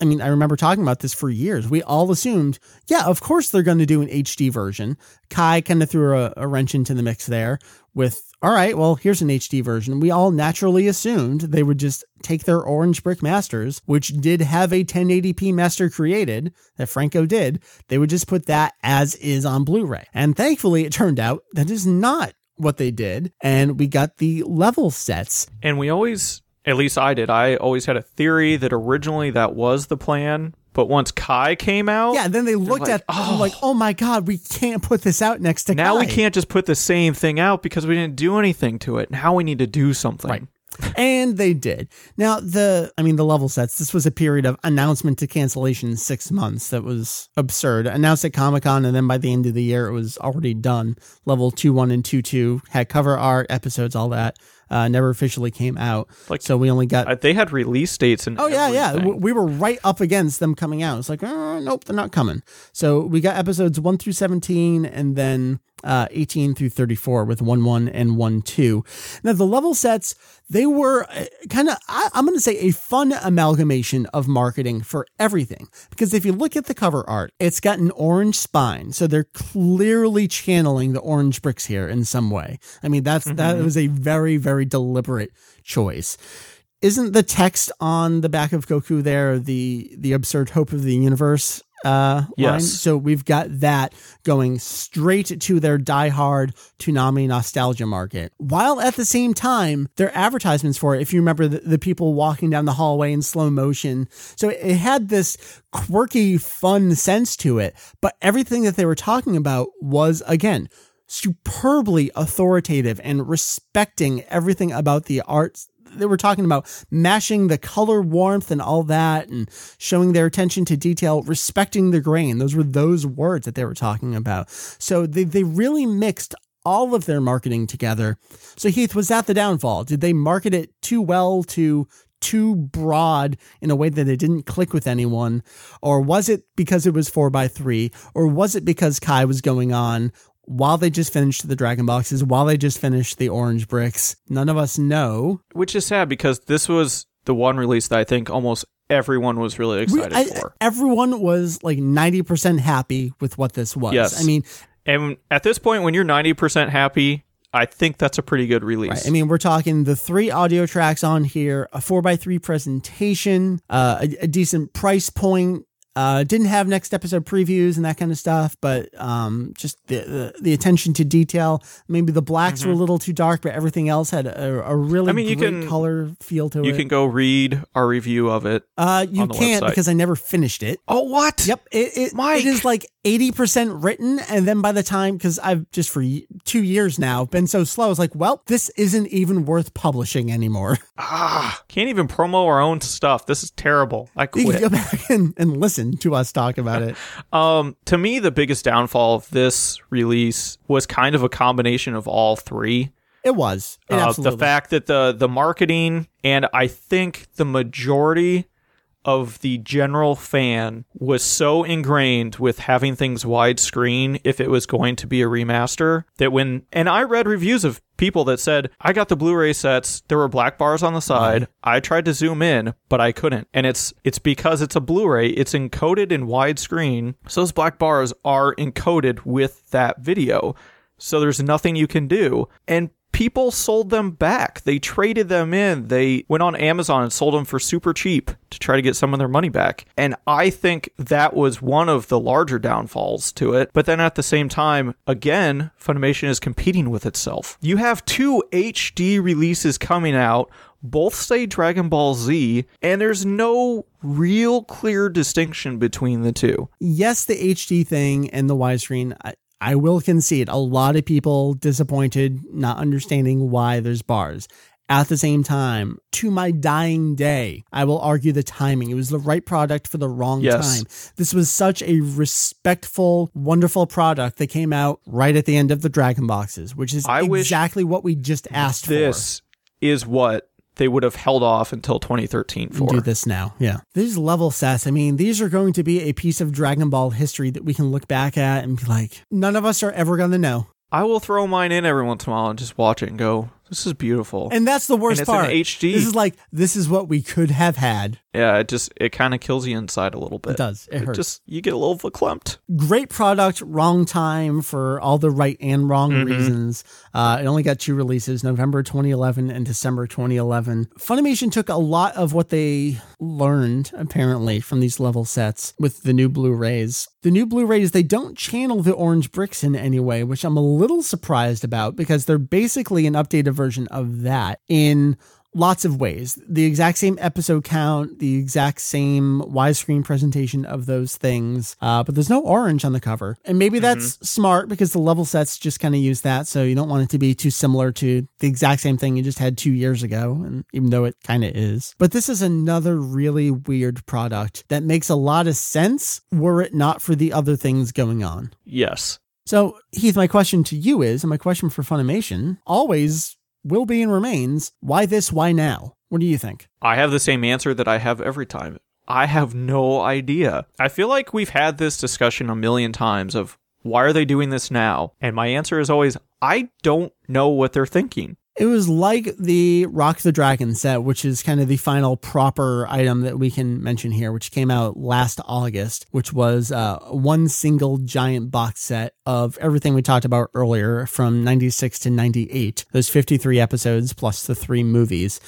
I mean, I remember talking about this for years. We all assumed, yeah, of course they're going to do an HD version. Kai kind of threw a, a wrench into the mix there with, all right, well, here's an HD version. We all naturally assumed they would just take their Orange Brick Masters, which did have a 1080p master created that Franco did. They would just put that as is on Blu ray. And thankfully, it turned out that is not what they did. And we got the level sets And we always, at least I did, I always had a theory that originally that was the plan. But once Kai came out, Yeah, then they looked like, at oh. like, oh my god, we can't put this out next to now we can't just put the same thing out because we didn't do anything to it. Now we need to do something. Right. and they did. Now the I mean the level sets, this was a period of announcement to cancellation six months that was absurd. Announced at Comic Con and then by the end of the year it was already done. Level two one and two two had cover art, episodes, all that. Uh, never officially came out. Like- so we only got Uh, They had release dates and Oh yeah, yeah. everything. We were right up against them coming out. It's like, oh, nope, they're not coming. So we got episodes one through seventeen, and then uh, 18 through 34 with 1 1 and 1 2. Now, the level sets, they were kind of, I'm going to say, a fun amalgamation of marketing for everything. Because if you look at the cover art, it's got an orange spine. So they're clearly channeling the orange bricks here in some way. I mean, that's mm-hmm. that was a very, very deliberate choice isn't the text on the back of Goku there the the absurd hope of the universe uh, yes. line. So we've got that going straight to their diehard Toonami nostalgia market. While at the same time, their advertisements for it, if you remember the, the people walking down the hallway in slow motion. So it had this quirky, fun sense to it. But everything that they were talking about was, again, superbly authoritative and respecting everything about the art they were talking about mashing the color warmth and all that and showing their attention to detail, respecting the grain. Those were those words that they were talking about. So they, they really mixed all of their marketing together. So Heath, was that the downfall? Did they market it too well to too broad in a way that it didn't click with anyone? Or was it because it was four by three? Or was it because Kai was going on? While they just finished the dragon boxes, while they just finished the orange bricks. None of us know. Which is sad because this was the one release that I think almost everyone was really excited we, I, for. Everyone was like 90% happy with what this was. Yes. I mean, and at this point, when you're 90% happy, I think that's a pretty good release. Right. I mean, we're talking the three audio tracks on here, a 4x3 presentation, uh, a, a decent price point, uh, didn't have next episode previews and that kind of stuff, but um, just the, the, the attention to detail. Maybe the blacks mm-hmm. were a little too dark, but everything else had a, a really I mean, you can, color feel to you it. You can go read our review of it. Uh, you can't website. because I never finished it. Oh, what? Yep. It, it, Mike. it is like 80% written. And then by the time, because I've just for two years now been so slow, it's like, well, this isn't even worth publishing anymore. Ah, can't even promo our own stuff. This is terrible. I quit. You can go back and, and listen to us talk about it. *laughs* um, to me, the biggest downfall of this release was kind of a combination of all three. It was. It uh, the fact that the the marketing and I think the majority of the general fan was so ingrained with having things widescreen if it was going to be a remaster that when and I read reviews of people that said I got the Blu-ray sets there were black bars on the uh-huh. side. I tried to zoom in but I couldn't. And it's it's because it's a Blu-ray it's encoded in widescreen so those black bars are encoded with that video. So there's nothing you can do. And people sold them back. They traded them in. They went on Amazon and sold them for super cheap to try to get some of their money back. And I think that was one of the larger downfalls to it. But then at the same time, again, Funimation is competing with itself. You have two HD releases coming out both say Dragon Ball Z, and there's no real clear distinction between the two. Yes, the HD thing and the widescreen, I will concede a lot of people disappointed, not understanding why there's bars. At the same time, to my dying day, I will argue the timing. It was the right product for the wrong yes. time. This was such a respectful, wonderful product that came out right at the end of the Dragon boxes, which is I exactly what we just asked this for. This is what they would have held off until 2013 for. Do this now. Yeah. These level sets, I mean, these are going to be a piece of Dragon Ball history that we can look back at and be like, none of us are ever going to know. I will throw mine in every once in a while and just watch it and go, this is beautiful. And that's the worst and it's part. In HD. This is like this is what we could have had. Yeah, it just it kind of kills you inside a little bit. It does. It, it hurts. Just you get a little verklempt. Great product, wrong time for all the right and wrong mm-hmm. reasons. Uh, it only got two releases: November 2011 and December 2011. Funimation took a lot of what they learned apparently from these level sets with the new Blu-rays. The new Blu-rays they don't channel the orange bricks in any way, which I'm a little surprised about because they're basically an updated version of that in lots of ways. The exact same episode count, the exact same widescreen presentation of those things, uh, but there's no orange on the cover. And maybe that's mm-hmm. smart because the level sets just kind of use that. So you don't want it to be too similar to the exact same thing you just had two years ago. And even though it kind of is. But this is another really weird product that makes a lot of sense were it not for the other things going on. Yes. So, Heath, my question to you is, and my question for Funimation always will be and remains why this, why now? What do you think? I have the same answer that I have every time. I have no idea. I feel like we've had this discussion a million times of why are they doing this now? And my answer is always, I don't know what they're thinking. It was like the Rock the Dragon set, which is kind of the final proper item that we can mention here, which came out last August, which was uh, one single giant box set of everything we talked about earlier from 96 to 98. Those 53 episodes plus the three movies.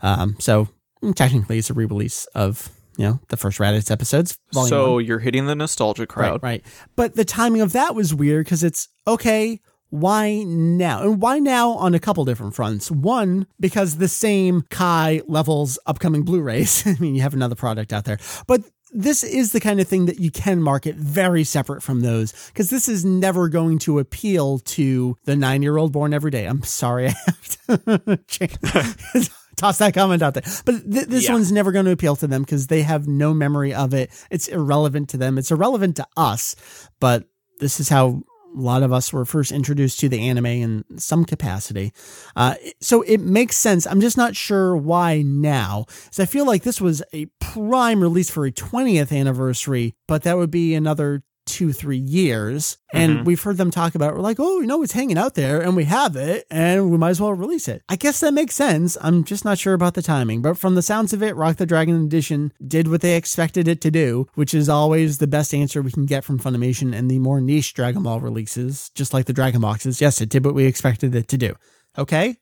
Um, so technically, it's a re release of you know the first Raditz episodes. So one. you're hitting the nostalgia crowd, right, right? But the timing of that was weird because it's okay why now? And why now on a couple different fronts? One, because the same Kai levels upcoming Blu rays. *laughs* I mean, you have another product out there. But this is the kind of thing that you can market very separate from those because this is never going to appeal to the nine year old born every day. I'm sorry, *laughs* I have to *laughs* toss that comment out there. But th- this yeah. one's never going to appeal to them because they have no memory of it. It's irrelevant to them. It's irrelevant to us. But this is how a lot of us were first introduced to the anime in some capacity. Uh, so it makes sense. I'm just not sure why now. So I feel like this was a prime release for a 20th anniversary, but that would be another two, three years. And mm-hmm. we've heard them talk about, we're like, oh, you know, it's hanging out there and we have it and we might as well release it. I guess that makes sense. I'm just not sure about the timing. But from the sounds of it, Rock the Dragon Edition did what they expected it to do, which is always the best answer we can get from Funimation and the more niche Dragon Ball releases, just like the Dragon Boxes. Yes, it did what we expected it to do. Okay.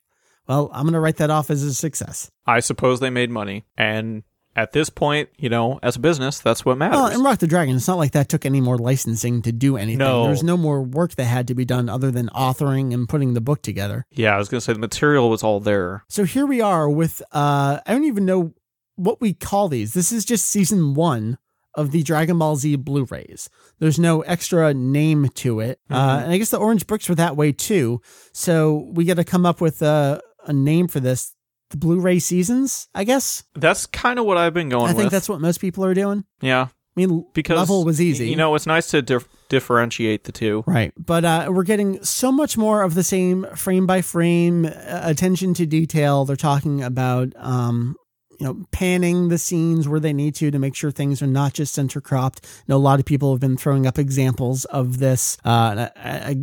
Well, I'm going to write that off as a success. I suppose they made money and at this point, you know, as a business, that's what matters. Well, and Rock the Dragon, it's not like that took any more licensing to do anything. No. There's no more work that had to be done other than authoring and putting the book together. Yeah, I was going to say the material was all there. So here we are with, uh, I don't even know what we call these. This is just season one of the Dragon Ball Z Blu rays. There's no extra name to it. Uh, mm-hmm. Uh, and I guess the Orange Bricks were that way too. So we got to come up with a, a name for this the Blu-ray seasons, I guess. That's kind of what I've been going I think with. that's what most people are doing. Yeah. I mean, because level was easy. You know, it's nice to dif- differentiate the two. Right. But uh, we're getting so much more of the same frame by frame uh, attention to detail. They're talking about, um, you know, panning the scenes where they need to to make sure things are not just center cropped. You know, a lot of people have been throwing up examples of this. Uh, I, I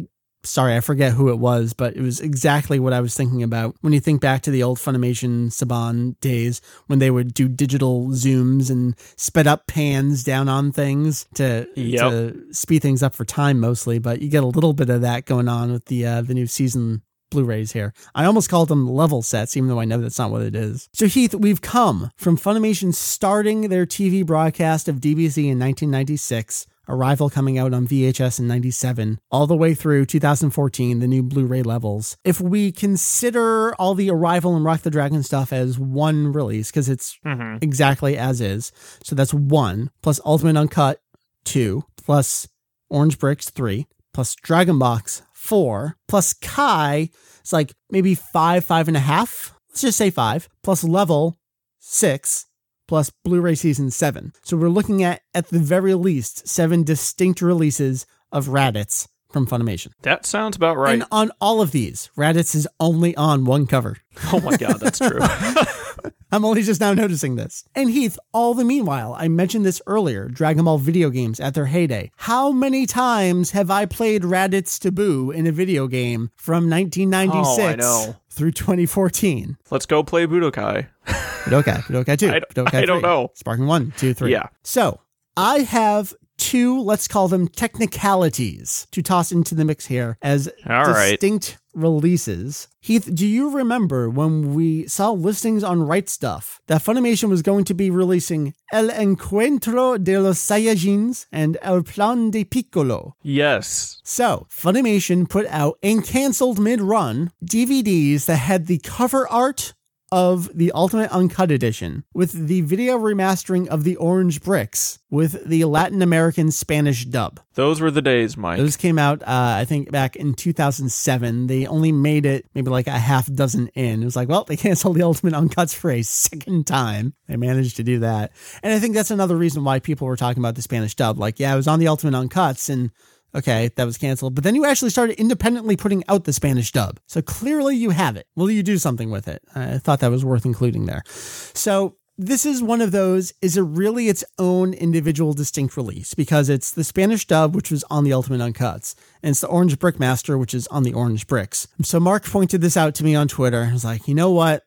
sorry, I forget who it was, but it was exactly what I was thinking about when you think back to the old Funimation Saban days when they would do digital zooms and sped up pans down on things to, yep. to speed things up for time mostly. But you get a little bit of that going on with the uh, the new season Blu-rays here. I almost called them level sets, even though I know that's not what it is. So Heath, we've come from Funimation starting their TV broadcast of DBZ in 1996 Arrival coming out on VHS in 97, all the way through 2014, the new Blu ray levels. If we consider all the Arrival and Rock the Dragon stuff as one release, because it's mm-hmm. exactly as is, so that's one, plus Ultimate Uncut, two, plus Orange Bricks, three, plus Dragon Box, four, plus Kai, it's like maybe five, five and a half. Let's just say five, plus Level, six, plus Blu-ray season 7. So we're looking at at the very least 7 distinct releases of Raditz from Funimation. That sounds about right. And on all of these, Raditz is only on one cover. *laughs* Oh my god, that's true. *laughs* I'm only just now noticing this. And Heath, all the meanwhile, I mentioned this earlier Dragon Ball video games at their heyday. How many times have I played Raditz to Buu in a video game from 1996 oh, through 2014? Let's go play Budokai. Budokai, Budokai 2, *laughs* I, Budokai I don't know. Sparking 1, 2, 3. Yeah. So I have two, let's call them technicalities to toss into the mix here as All distinct right. releases. Heath, do you remember when we saw listings on Right Stuf that Funimation was going to be releasing El Encuentro de los Saiyajins and El Plan de Piccolo? Yes. So, Funimation put out and canceled mid run DVDs that had the cover art of the Ultimate Uncut Edition with the video remastering of the Orange Bricks with the Latin American Spanish dub. Those were the days, Mike. Those came out, uh, I think, back in 2007. They only made it maybe like a half dozen in. It was like, well, they canceled the Ultimate Uncuts for a second time. They managed to do that. And I think that's another reason why people were talking about the Spanish dub. Like, yeah, it was on the Ultimate Uncuts and Okay, that was canceled. But then you actually started independently putting out the Spanish dub. So clearly you have it. Will you do something with it? I thought that was worth including there. So this is one of those, is it really its own individual distinct release? Because it's the Spanish dub, which was on the Ultimate Uncuts, and it's the Orange Brick Master, which is on the Orange Bricks. So Mark pointed this out to me on Twitter. I was like, you know what?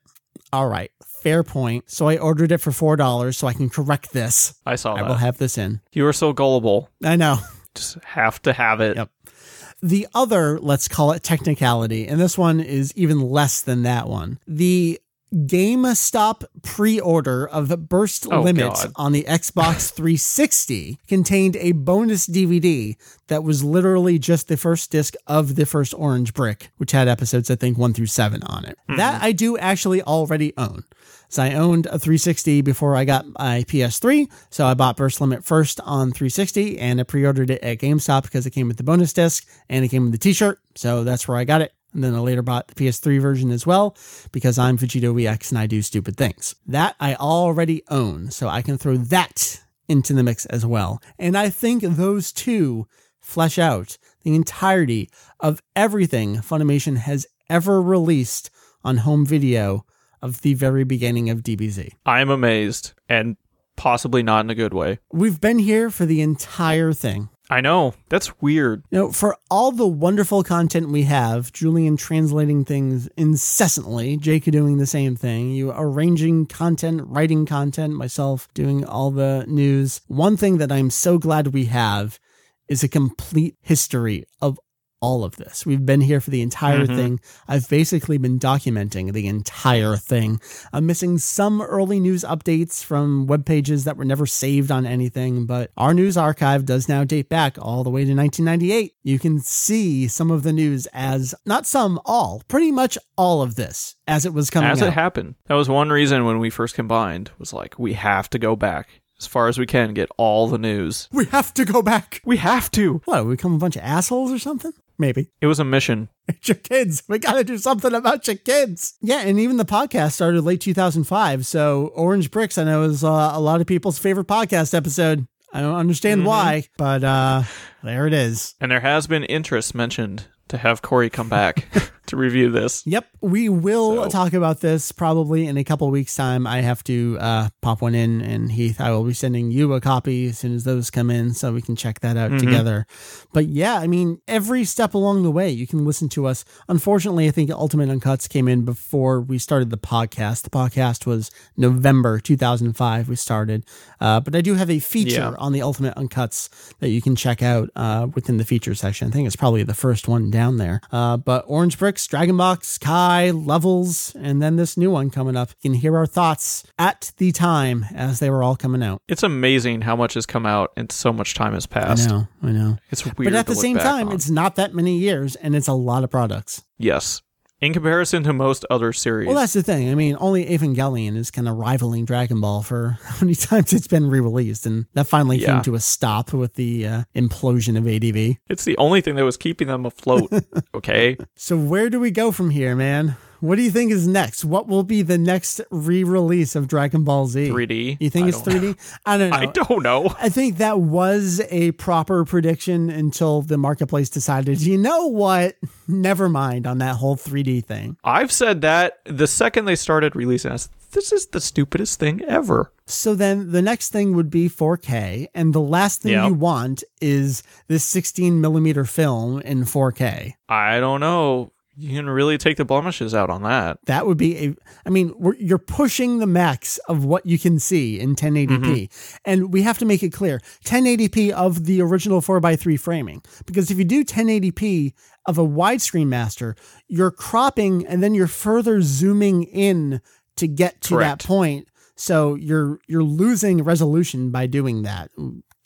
All right, fair point. So I ordered it for $4 so I can correct this. I saw I that. will have this in. you were so gullible. I know. Just have to have it. Yep. The other, let's call it technicality, and this one is even less than that one. The GameStop pre-order of Burst Oh, Limit God. on the Xbox *laughs* 360 contained a bonus DVD that was literally just the first disc of the first Orange Brick, which had episodes I think 1 through 7 on it. Hmm. That I do actually already own. So I owned a 360 before I got my PS3. So I bought Burst Limit first on 360 and I pre-ordered it at GameStop because it came with the bonus disc and it came with the t-shirt. So that's where I got it. And then I later bought the PS3 version as well because I'm VegettoEX and I do stupid things. That I already own. So I can throw that into the mix as well. And I think those two flesh out the entirety of everything Funimation has ever released on home video of the very beginning of DBZ. I'm amazed and possibly not in a good way. We've been here for the entire thing. I know. That's weird. You know, for all the wonderful content we have, Julian translating things incessantly, Jake doing the same thing, you arranging content, writing content, myself doing all the news. One thing that I'm so glad we have is a complete history of all of this. We've been here for the entire Mhm. thing. I've basically been documenting the entire thing. I'm missing some early news updates from web pages that were never saved on anything, but our news archive does now date back all the way to 1998. You can see some of the news as not some, all, pretty much all of this as it was coming As out. it happened. That was one reason when we first combined was like we have to go back as far as we can get all the news. we have to go back. We have to. What, we become a bunch of assholes or something? Maybe. It was a mission. *laughs* It's your kids. We got to do something about your kids. Yeah, and even the podcast started late 2005. So Orange Bricks, I know, is uh, a lot of people's favorite podcast episode. I don't understand Mhm. why, but uh, there it is. And there has been interest mentioned to have Corey come back *laughs* to review this. Yep, we will So- talk about this probably in a couple weeks' time. I have to uh, pop one in, and Heath, I will be sending you a copy as soon as those come in, so we can check that out Mhm. together. But yeah, I mean, every step along the way, you can listen to us. Unfortunately, I think Ultimate Uncuts came in before we started the podcast. The podcast was November 2005. We started, uh, but I do have a feature Yeah. on the Ultimate Uncuts that you can check out uh, within the feature section. I think it's probably the first one down there. Uh, but Orange Bricks, Dragon Box, Kai, Levels, and then this new one coming up. You can hear our thoughts at the time as they were all coming out. It's amazing how much has come out and so much time has passed. I know, I know. It's weird. But at the same time, on. it's not that many years and it's a lot of products. yes. In comparison to most other series, Well, that's the thing. I mean, only Evangelion is kind of rivaling Dragon Ball for *laughs* how many times it's been re released. And that finally Yeah. came to a stop with the uh, implosion of ADV. it's the only thing that was keeping them afloat. *laughs* okay. So, where do we go from here, man? What do you think is next? What will be the next re release of Dragon Ball Z? 3D. You think I it's don't 3D? I don't *laughs* know. I don't know. I think that was a proper prediction until the marketplace decided, you know what? Never mind on that whole 3D thing. I've said that the second they started releasing us. This is the stupidest thing ever. So then the next thing would be 4K, and the last thing Yeah. you want is this 16 millimeter film in 4K. I don't know. You can really take the blemishes out on that. That would be a. I mean, we're, you're pushing the max of what you can see in 1080p, mm-hmm. and we have to make it clear 1080p of the original 4x3 framing. Because if you do 1080p of a widescreen master, you're cropping and then you're further zooming in to get to Correct. that point. So you're you're losing resolution by doing that.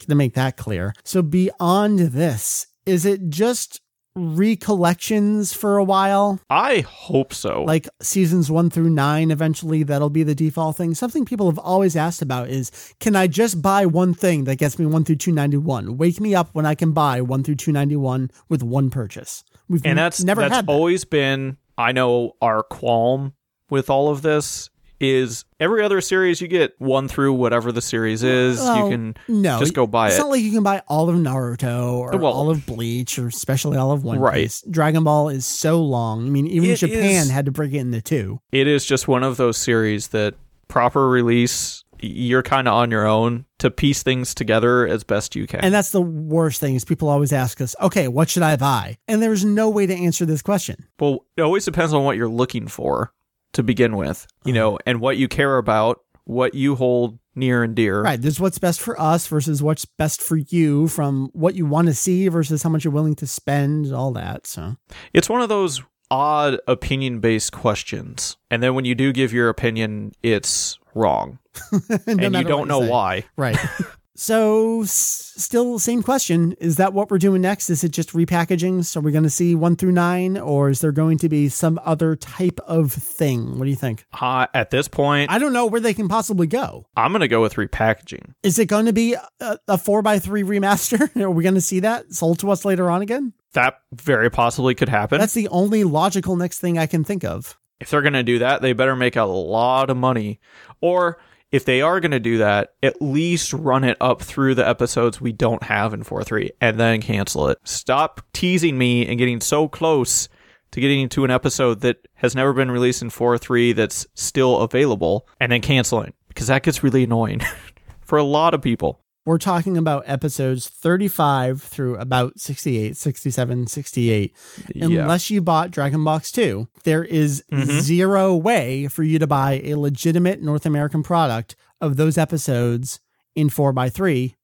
To make that clear. So beyond this, is it just recollections for a while? I hope so. like seasons one through nine eventually that'll be the default thing something people have always asked about is can i just buy one thing that gets me one through 291 wake me up when i can buy one through 291 with one purchase we've and that's never that's had that. always been I know our qualm with all of this is every other series you get one through whatever the series is Well, you can no just go buy it's it. It's not like you can buy all of naruto or Well- all of bleach or especially all of one Right. piece dragon ball is so long i mean even It japan is- had to break it into two it is just one of those series that proper release, you're kind of on your own to piece things together as best you can. And that's the worst thing is people always ask us, okay, what should I buy? And there's no way to answer this question. well, it always depends on what you're looking for to begin with, you uh-huh. know, and what you care about, what you hold near and dear. Right. There's what's best for us versus what's best for you from what you want to see versus how much you're willing to spend, all that. So It's one of those odd opinion based questions. And then when you do give your opinion, it's wrong. *laughs* No and you don't know say. why. Right. *laughs* so, s- still same question. Is that what we're doing next? Is it just repackaging? So, are we're going to see one through nine, or is there going to be some other type of thing? What do you think? Uh, at this point, I don't know where they can possibly go. I'm going to go with repackaging. Is it going to be a, a four by three remaster? *laughs* Are we going to see that sold to us later on again? That very possibly could happen. That's the only logical next thing I can think of. if they're going to do that, they better make a lot of money. Or if they are going to do that, at least run it up through the episodes we don't have in 4 3 and then cancel it. Stop teasing me and getting so close to getting into an episode that has never been released in 4 3 that's still available and then canceling because that gets really annoying *laughs* for a lot of people. We're talking about episodes 35 through about 68, 67, 68. Yeah. Unless you bought Dragon Box 2, there is Mhm. zero way for you to buy a legitimate North American product of those episodes in 4x3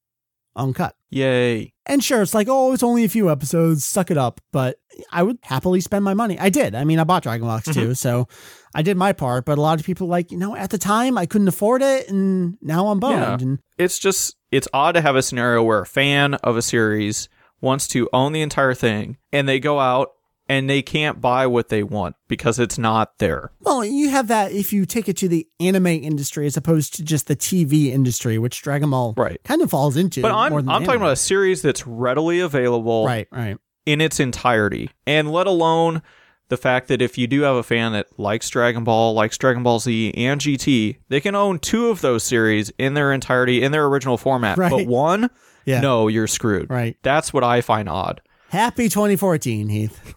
uncut. Yay. And sure, it's like, oh, it's only a few episodes, suck it up. But I would happily spend my money. I did. I mean, I bought Dragon Box 2, mm-hmm. so I did my part. But a lot of people like, you know, at the time I couldn't afford it, and now I'm bummed. Yeah. And it's just it's odd to have a scenario where a fan of a series wants to own the entire thing and they go out and they can't buy what they want because it's not there. Well, you have that if you take it to the anime industry as opposed to just the TV industry, which Dragon Ball Right. kind of falls into. But I'm I'm talking about a series that's readily available right, right. in its entirety. And let alone the fact that if you do have a fan that likes Dragon Ball, likes Dragon Ball Z and GT, they can own two of those series in their entirety in their original format. But one, Yeah. no, you're screwed. Right. That's what I find odd. Happy 2014, Heath.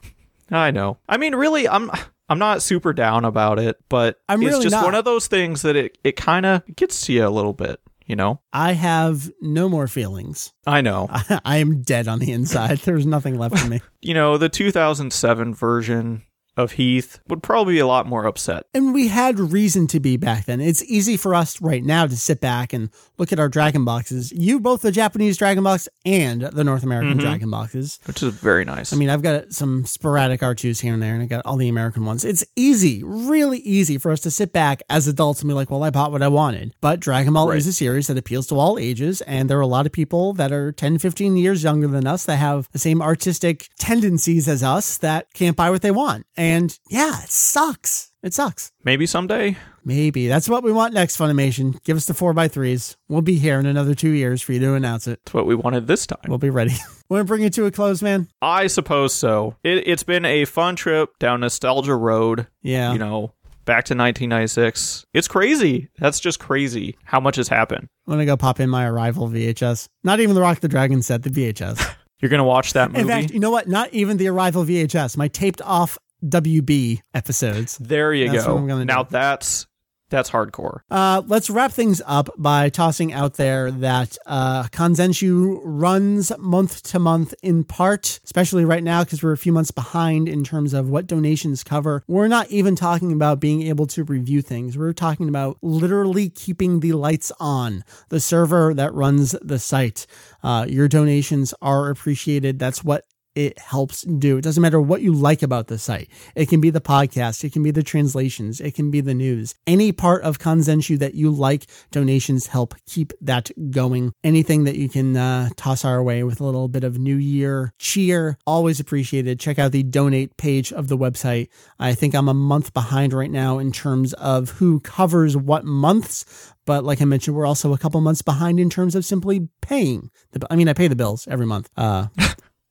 I know. I mean, really, I'm I'm not super down about it, but I'm it's really just not. one of those things that it it kind of gets to you a little bit. You know. I have no more feelings. I know. *laughs* I am dead on the inside. There's nothing left in me. *laughs* you know, the 2007 version of Heath would probably be a lot more upset. And we had reason to be back then. It's easy for us right now to sit back and look at our Dragon boxes. You both the Japanese Dragon box and the North American Mhm. Dragon boxes. Which is very nice. I mean, I've got some sporadic R2s here and there, and I got all the American ones. It's easy, really easy for us to sit back as adults and be like, well, I bought what I wanted. But Dragon Ball Right. is a series that appeals to all ages, and there are a lot of people that are 10, 15 years younger than us that have the same artistic tendencies as us that can't buy what they want. And yeah, it sucks. It sucks. Maybe someday. Maybe. That's what we want next, Funimation. Give us the 4x3s. We'll be here in another two years for you to announce it. That's what we wanted this time. We'll be ready. *laughs* Want to bring it to a close, man? I suppose so. It, it's been a fun trip down nostalgia road. Yeah. You know, back to 1996. It's crazy. That's just crazy how much has happened. I'm gonna go pop in my Arrival VHS. Not even the Rock the Dragon set, the VHS. *laughs* You're gonna watch that movie. In fact, you know what? Not even the Arrival VHS. My taped off WB episodes. there you That's go. what I'm gonna now do. that's that's hardcore. Uh, let's wrap things up by tossing out there that uh, Kanzenshuu runs month to month in part, especially right now because we're a few months behind in terms of what donations cover. We're not even talking about being able to review things. We're talking about literally keeping the lights on, the server that runs the site. Uh, your donations are appreciated. That's what it helps do. It doesn't matter what you like about the site. It can be the podcast, it can be the translations, it can be the news. Any part of Kanzenshuu that you like, donations help keep that going. Anything that you can uh, toss our way with a little bit of New Year cheer, always appreciated. Check out the donate page of the website. I think I'm a month behind right now in terms of who covers what months. But like I mentioned, we're also a couple months behind in terms of simply paying. The, I mean, I pay the bills every month. Uh,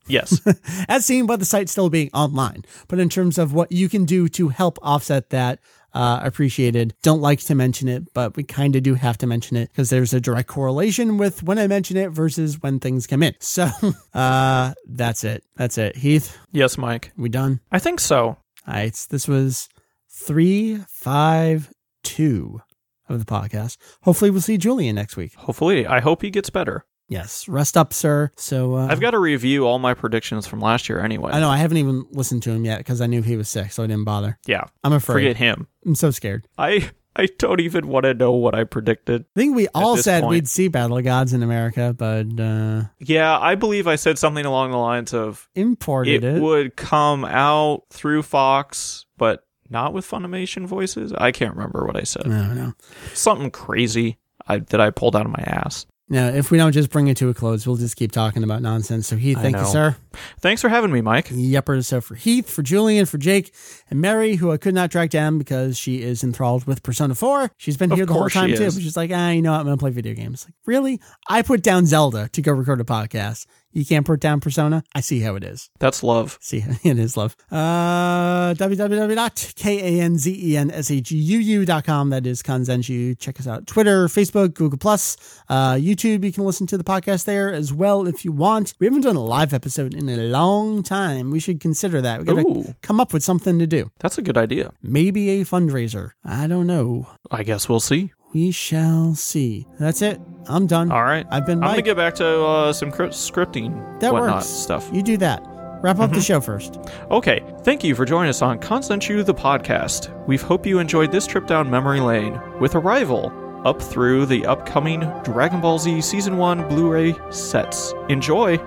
Yes. *laughs* as seen by the site still being online. But in terms of what you can do to help offset that, uh, appreciated. Don't like to mention it, but we kind of do have to mention it because there's a direct correlation with when I mention it versus when things come in. So, *laughs* uh, that's it. That's it. Heath, yes, Mike. we done? I think so. All right. This was three, five, two. of the podcast. Hopefully, we'll see Julian next week. Hopefully, I hope he gets better. Yes, rest up, sir. So uh, I've got to review all my predictions from last year anyway. I know I haven't even listened to him yet because I knew he was sick, so I didn't bother. Yeah, I'm afraid. forget him. I'm so scared. I I don't even want to know what I predicted. I think we all said point. we'd see Battle of Gods in America, but uh, Yeah, I believe I said something along the lines of imported it it. would come out through Fox, but not with Funimation voices. I can't remember what I said. I don't. Something crazy I, that I pulled out of my ass. Now, if we don't just bring it to a close, we'll just keep talking about nonsense. So, Heath, thank you, sir. Thanks for having me, Mike. Yepper. So, for Heath, for Julian, for Jake, and Mary, who I could not track down because she is enthralled with Persona 4. She's been Of here the whole time, too. But she's like, ah, you know what? I'm going to play video games. Like, really? I put down Zelda to go record a podcast. You can't put down Persona? I see how it is. That's love. See, *laughs* it is love. Uh, www.kanzenshuu.com. That is Kanzenshuu. Check us out. Twitter, Facebook, Google Plus, uh, YouTube. You can listen to the podcast there as well if you want. We haven't done a live episode in a long time. We should consider that. We got to come up with something to do. That's a good idea. Maybe a fundraiser. I don't know. I guess we'll see. We shall see. That's it. I'm done. All right. I've been I'm going to get back to uh, some cri- scripting That whatnot works. stuff. You do that. Wrap up the show first. Okay, thank you for joining us on Kanzenshuu the podcast. We hope you enjoyed this trip down memory lane with Arrival up through the upcoming Dragon Ball Z Season 1 Blu ray sets. Enjoy!